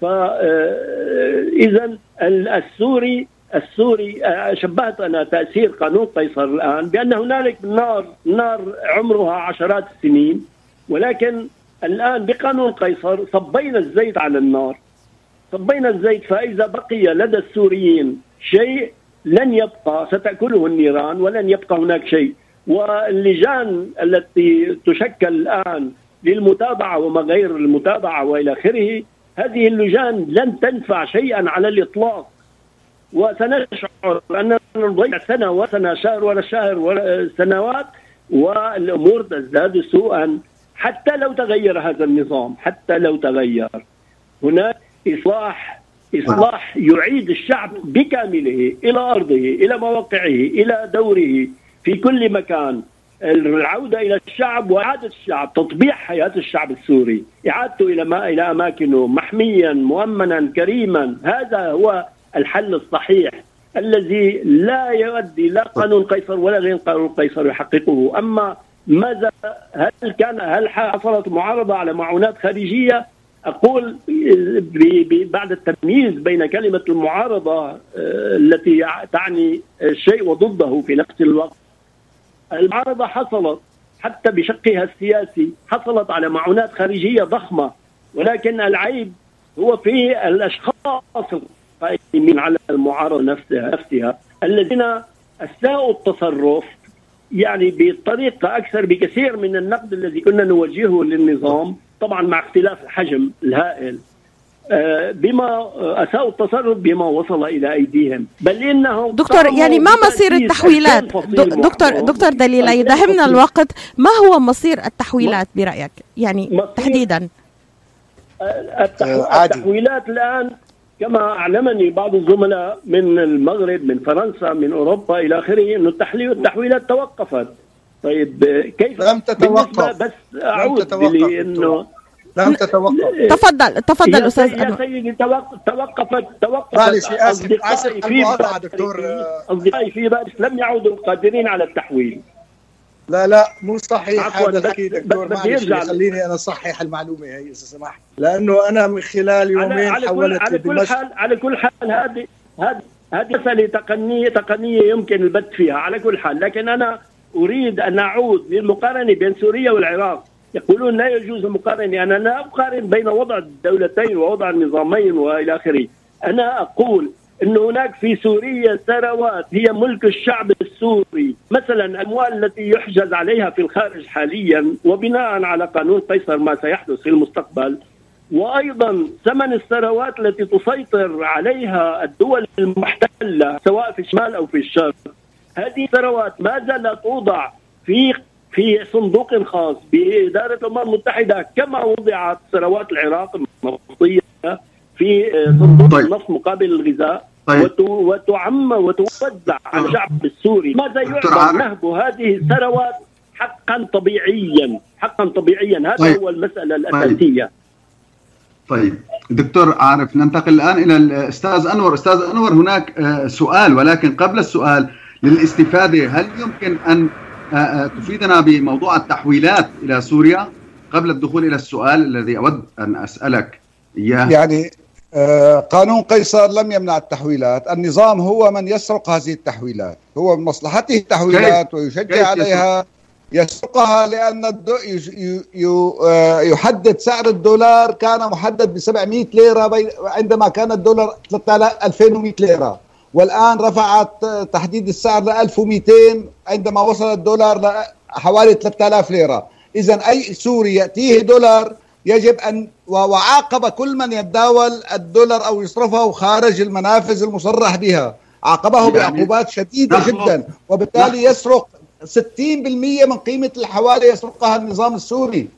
فاذا السوري السوري آه، شبهت أنا تأثير قانون قيصر الآن بأن هنالك نار نار عمرها عشرات السنين ولكن الآن بقانون قيصر صبينا الزيت على النار. صبينا الزيت فإذا بقي لدى السوريين شيء لن يبقى ستأكله النيران ولن يبقى هناك شيء. واللجان التي تشكل الآن للمتابعة وما غير المتابعة وإلى آخره هذه اللجان لن تنفع شيئا على الإطلاق. وسنشعر أننا نضيع سنة وسنة شهر ورا شهر ورا سنوات والأمور تزداد سوءا. حتى لو تغير هذا النظام حتى لو تغير هناك إصلاح إصلاح يعيد الشعب بكامله إلى أرضه إلى مواقعه إلى دوره في كل مكان. العودة إلى الشعب وإعادة الشعب تطبيع حياة الشعب السوري. إعادته إلى ما إلى أماكنه محميا مؤمنا كريما. هذا هو الحل الصحيح الذي لا يؤدي لا قانون قيصر ولا غير قانون قيصر يحققه. أما ماذا هل كان هل حصلت معارضة على معونات خارجية؟ أقول بعد التمييز بين كلمة المعارضة آه، التي تعني الشيء وضده في نفس الوقت. المعارضة حصلت حتى بشقها السياسي حصلت على معونات خارجية ضخمة ولكن العيب هو في الأشخاص القائمين على المعارضة نفسها نفسها الذين أساءوا التصرف يعني بطريقة أكثر بكثير من النقد الذي كنا نوجهه للنظام. طبعا مع اختلاف الحجم الهائل آه، بما أساءوا التصرف بما وصل إلى أيديهم بل انهم دكتور يعني ما مصير التحويلات 2000 فصيل دو- دكتور. دكتور دليلة 2000 يداهمنا فصيل. الوقت ما هو مصير التحويلات برأيك يعني تحديدا. آه،. التحويلات الآن كما أعلمني بعض الزملاء من المغرب من فرنسا من أوروبا إلى آخره إنه التحويلات توقفت طيب كيف لم تتوقف. بس أعود تتوقف لأنه لم تتوقف. تفضل تفضل يا أستاذ يا. سيدي توقف- توقفت توقفت معلش اسف أصدقائي أسف في دكتور. أصدقائي في باريس لم يعودوا قادرين على التحويل. لا لا مو صحيح هذا الحكي دكتور. معلش خليني أنا أصحح المعلومة هي إذا سمحت. لأنه أنا من خلال يومين على حولت على كل حال على كل حال هذه هذه هذه مسألة تقنية تقنية يمكن البت فيها على كل حال. لكن أنا أريد أن أعود للمقارنة بين سوريا والعراق. يقولون لا يجوز المقارنة. أنا لا أقارن بين وضع الدولتين ووضع النظامين وإلى آخره. أنا أقول أن هناك في سوريا ثروات هي ملك الشعب السوري. مثلا الأموال التي يحجز عليها في الخارج حاليا وبناء على قانون قيصر ما سيحدث في المستقبل. وأيضا ثمن الثروات التي تسيطر عليها الدول المحتلة سواء في الشمال أو في الشرق. هذه الثروات ما زالت توضع في في صندوق خاص بإدارة الأمم المتحدة كما وضعت ثروات العراق النفطيه في آه، صندوق طيب. النفط مقابل الغذاء طيب. وت- وتعم وتوزع على الشعب السوري ماذا عارف. نهب هذه الثروات حقا طبيعيا حقا طبيعيا هذا طيب. هو المسألة الأساسية طيب دكتور عارف ننتقل الآن إلى الأستاذ أنور أستاذ أنور هناك آه، سؤال ولكن قبل السؤال للاستفادة. هل يمكن أن آه، آه، تفيدنا بموضوع التحويلات إلى سوريا؟ قبل الدخول إلى السؤال الذي أود أن أسألك إياه. يعني آه، قانون قيصر لم يمنع التحويلات. النظام هو من يسرق هذه التحويلات. هو من مصلحته التحويلات ويشجع عليها. يسرقها لأن يحدد سعر الدولار كان محدد ب 700 ليرة عندما كان الدولار 3000 2100 ليرة. والآن رفعت تحديد السعر ل 1200 عندما وصل الدولار لحوالي 3000 ليرة. إذا أي سوري يأتيه دولار يجب أن وعاقب كل من يتداول الدولار أو يصرفه خارج المنافذ المصرح بها. عاقبه يعني بعقوبات شديدة نخلص- جدا وبالتالي يسرق 60% من قيمة الحوالي يسرقها النظام السوري.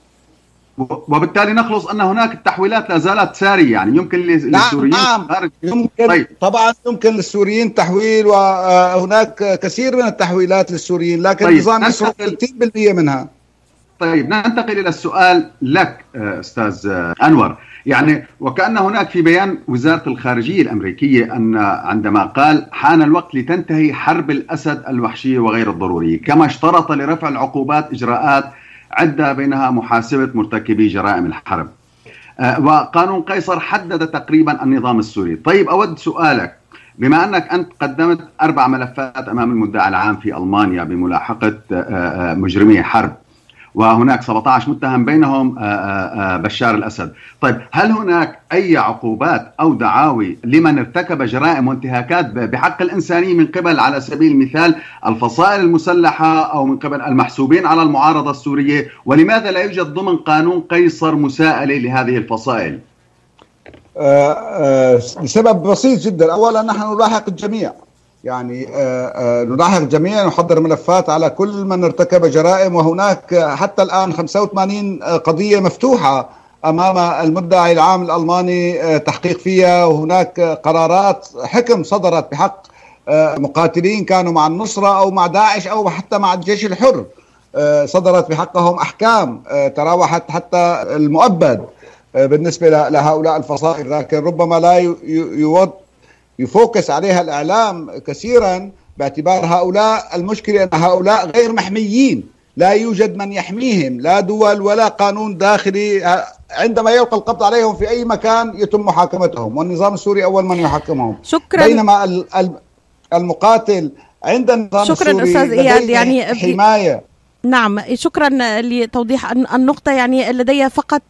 وبالتالي نخلص أن هناك التحويلات لا زالت سارية يعني يمكن نعم، للسوريين نعم. خارج يمكن طيب. طبعا يمكن للسوريين تحويل وهناك كثير من التحويلات للسوريين لكن طيب، النظام يسرق ننتقل- 60% منها طيب ننتقل إلى السؤال لك آه، أستاذ آه، أنور يعني وكأن هناك في بيان وزارة الخارجية الأمريكية أن عندما قال حان الوقت لتنتهي حرب الأسد الوحشية وغير الضرورية كما اشترط لرفع العقوبات إجراءات عده بينها محاسبة مرتكبي جرائم الحرب. آه، وقانون قيصر حدد تقريبا النظام السوري. طيب أود سؤالك. بما أنك أنت قدمت أربع ملفات أمام المدعي العام في ألمانيا بملاحقة آه، آه، مجرمي حرب وهناك 17 متهم بينهم آه، آه، آه، بشار الأسد. طيب هل هناك أي عقوبات أو دعاوي لمن ارتكب جرائم وانتهاكات بحق الانسانيه من قبل على سبيل المثال الفصائل المسلحة أو من قبل المحسوبين على المعارضة السورية ولماذا لا يوجد ضمن قانون قيصر مساءله لهذه الفصائل؟ لسبب بسيط جدا اولا نحن نلاحق الجميع يعني آه، آه، نلاحق الجميع نحضر ملفات على كل من ارتكب جرائم وهناك حتى الآن 85 قضية مفتوحة أمام المدعي العام الألماني آه، تحقيق فيها وهناك قرارات حكم صدرت بحق مقاتلين كانوا مع النصرة أو مع داعش أو حتى مع الجيش الحر صدرت بحقهم أحكام آه، تراوحت حتى المؤبد بالنسبة ل- لهؤلاء الفصائل لكن ربما لا يفوكس عليها الإعلام كثيرا باعتبار هؤلاء المشكلة أن هؤلاء غير محميين. لا يوجد من يحميهم لا دول ولا قانون داخلي آه، عندما يلقى القبض عليهم في أي مكان يتم محاكمتهم. والنظام السوري أول من يحاكمهم. شكرا. بينما ال- ال- المقاتل عند النظام شكراً السوري أستاذ إياد. يعني حماية. نعم شكرا لتوضيح الن- النقطة. يعني لدي فقط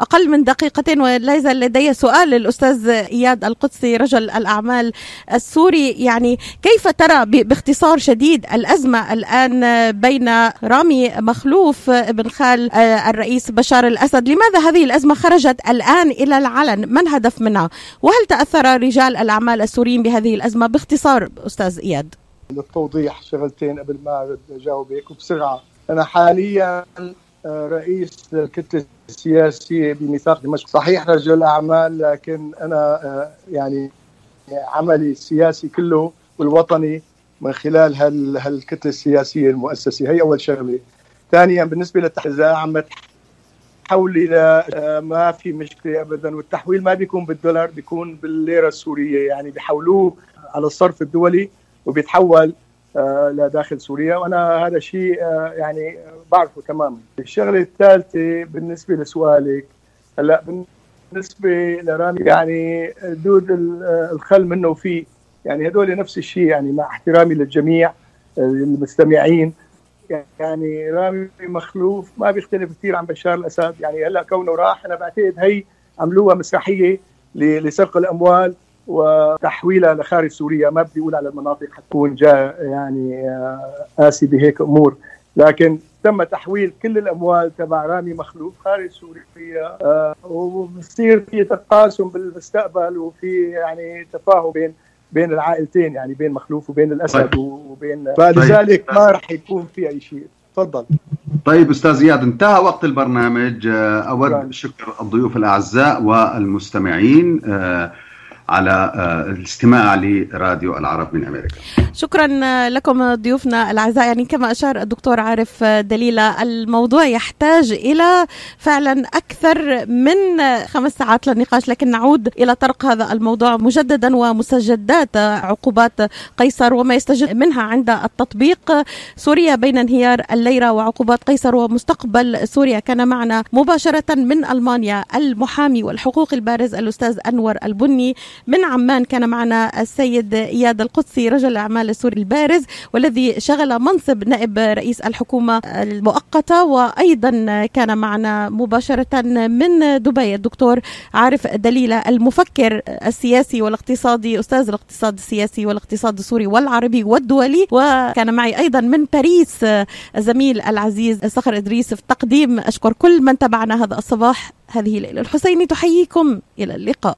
أقل من دقيقتين يزال لدي سؤال للأستاذ إياد القدسي رجل الأعمال السوري. يعني كيف ترى باختصار شديد الأزمة الآن بين رامي مخلوف ابن خال آه، الرئيس بشار الأسد؟ لماذا هذه الأزمة خرجت الآن إلى العلن؟ ما الهدف منها؟ وهل تأثر رجال الأعمال السوريين بهذه الأزمة باختصار أستاذ إياد؟ للتوضيح شغلتين قبل ما اجاوبك وبسرعة. أنا حاليا آه، رئيس الكتلة السياسية بميثاق دمشق. صحيح رجل أعمال لكن أنا آه، يعني عملي السياسي كله والوطني من خلال هال هالكتلة السياسية المؤسسة. هي أول شغلة. ثانيا بالنسبة للتحويل عم تحولي لا ما في مشكلة ابدا. والتحويل ما بيكون بالدولار بيكون بالليرة السورية. يعني بيحولوه على الصرف الدولي وبيتحول آه، لداخل سوريا. وأنا هذا شيء آه، يعني بعرفه تماما. الشغلة الثالثة بالنسبة لسؤالك هلأ بالنسبة لرامي يعني دود الخل منه وفيه يعني هدول نفس الشيء يعني مع احترامي للجميع المستمعين. يعني رامي مخلوف ما بيختلف كثير عن بشار الأسد. يعني هلأ كونه راح أنا بعتقد هي عملوها مسرحية لسرق الأموال. وتحويلها لخارج سوريا. ما بدي أقول على المناطق حتكون جاء يعني قاسي بهيك أمور. لكن تم تحويل كل الأموال تبع رامي مخلوف خارج سوريا آه وبصير في تقاسم بالمستقبل وفي يعني تفاهم بين بين العائلتين يعني بين مخلوف وبين الأسد طيب. وبين فلذلك طيب. ما راح يكون في أي شيء. تفضل. طيب أستاذ زياد انتهى وقت البرنامج. أود شكر الضيوف الأعزاء والمستمعين. آه، على آه، الاستماع لراديو العرب من أمريكا. شكرا لكم ضيوفنا الأعزاء. يعني كما أشار الدكتور عارف دليله الموضوع يحتاج إلى فعلا أكثر من خمس ساعات للنقاش لكن نعود إلى طرق هذا الموضوع مجددا ومستجدات عقوبات قيصر وما يستجد منها عند التطبيق. سوريا بين انهيار الليرة وعقوبات قيصر ومستقبل سوريا. كان معنا مباشرة من ألمانيا المحامي والحقوقي البارز الأستاذ أنور البني. من عمان كان معنا السيد إياد القدسي رجل الأعمال السوري البارز والذي شغل منصب نائب رئيس الحكومة المؤقتة وأيضا كان معنا مباشرة من دبي الدكتور عارف دليله المفكر السياسي والاقتصادي أستاذ الاقتصاد السياسي والاقتصاد السوري والعربي والدولي وكان معي أيضا من باريس الزميل العزيز صخر إدريس في تقديم أشكر كل من تابعنا هذا الصباح هذه ليلى الحسيني. تحييكم إلى اللقاء.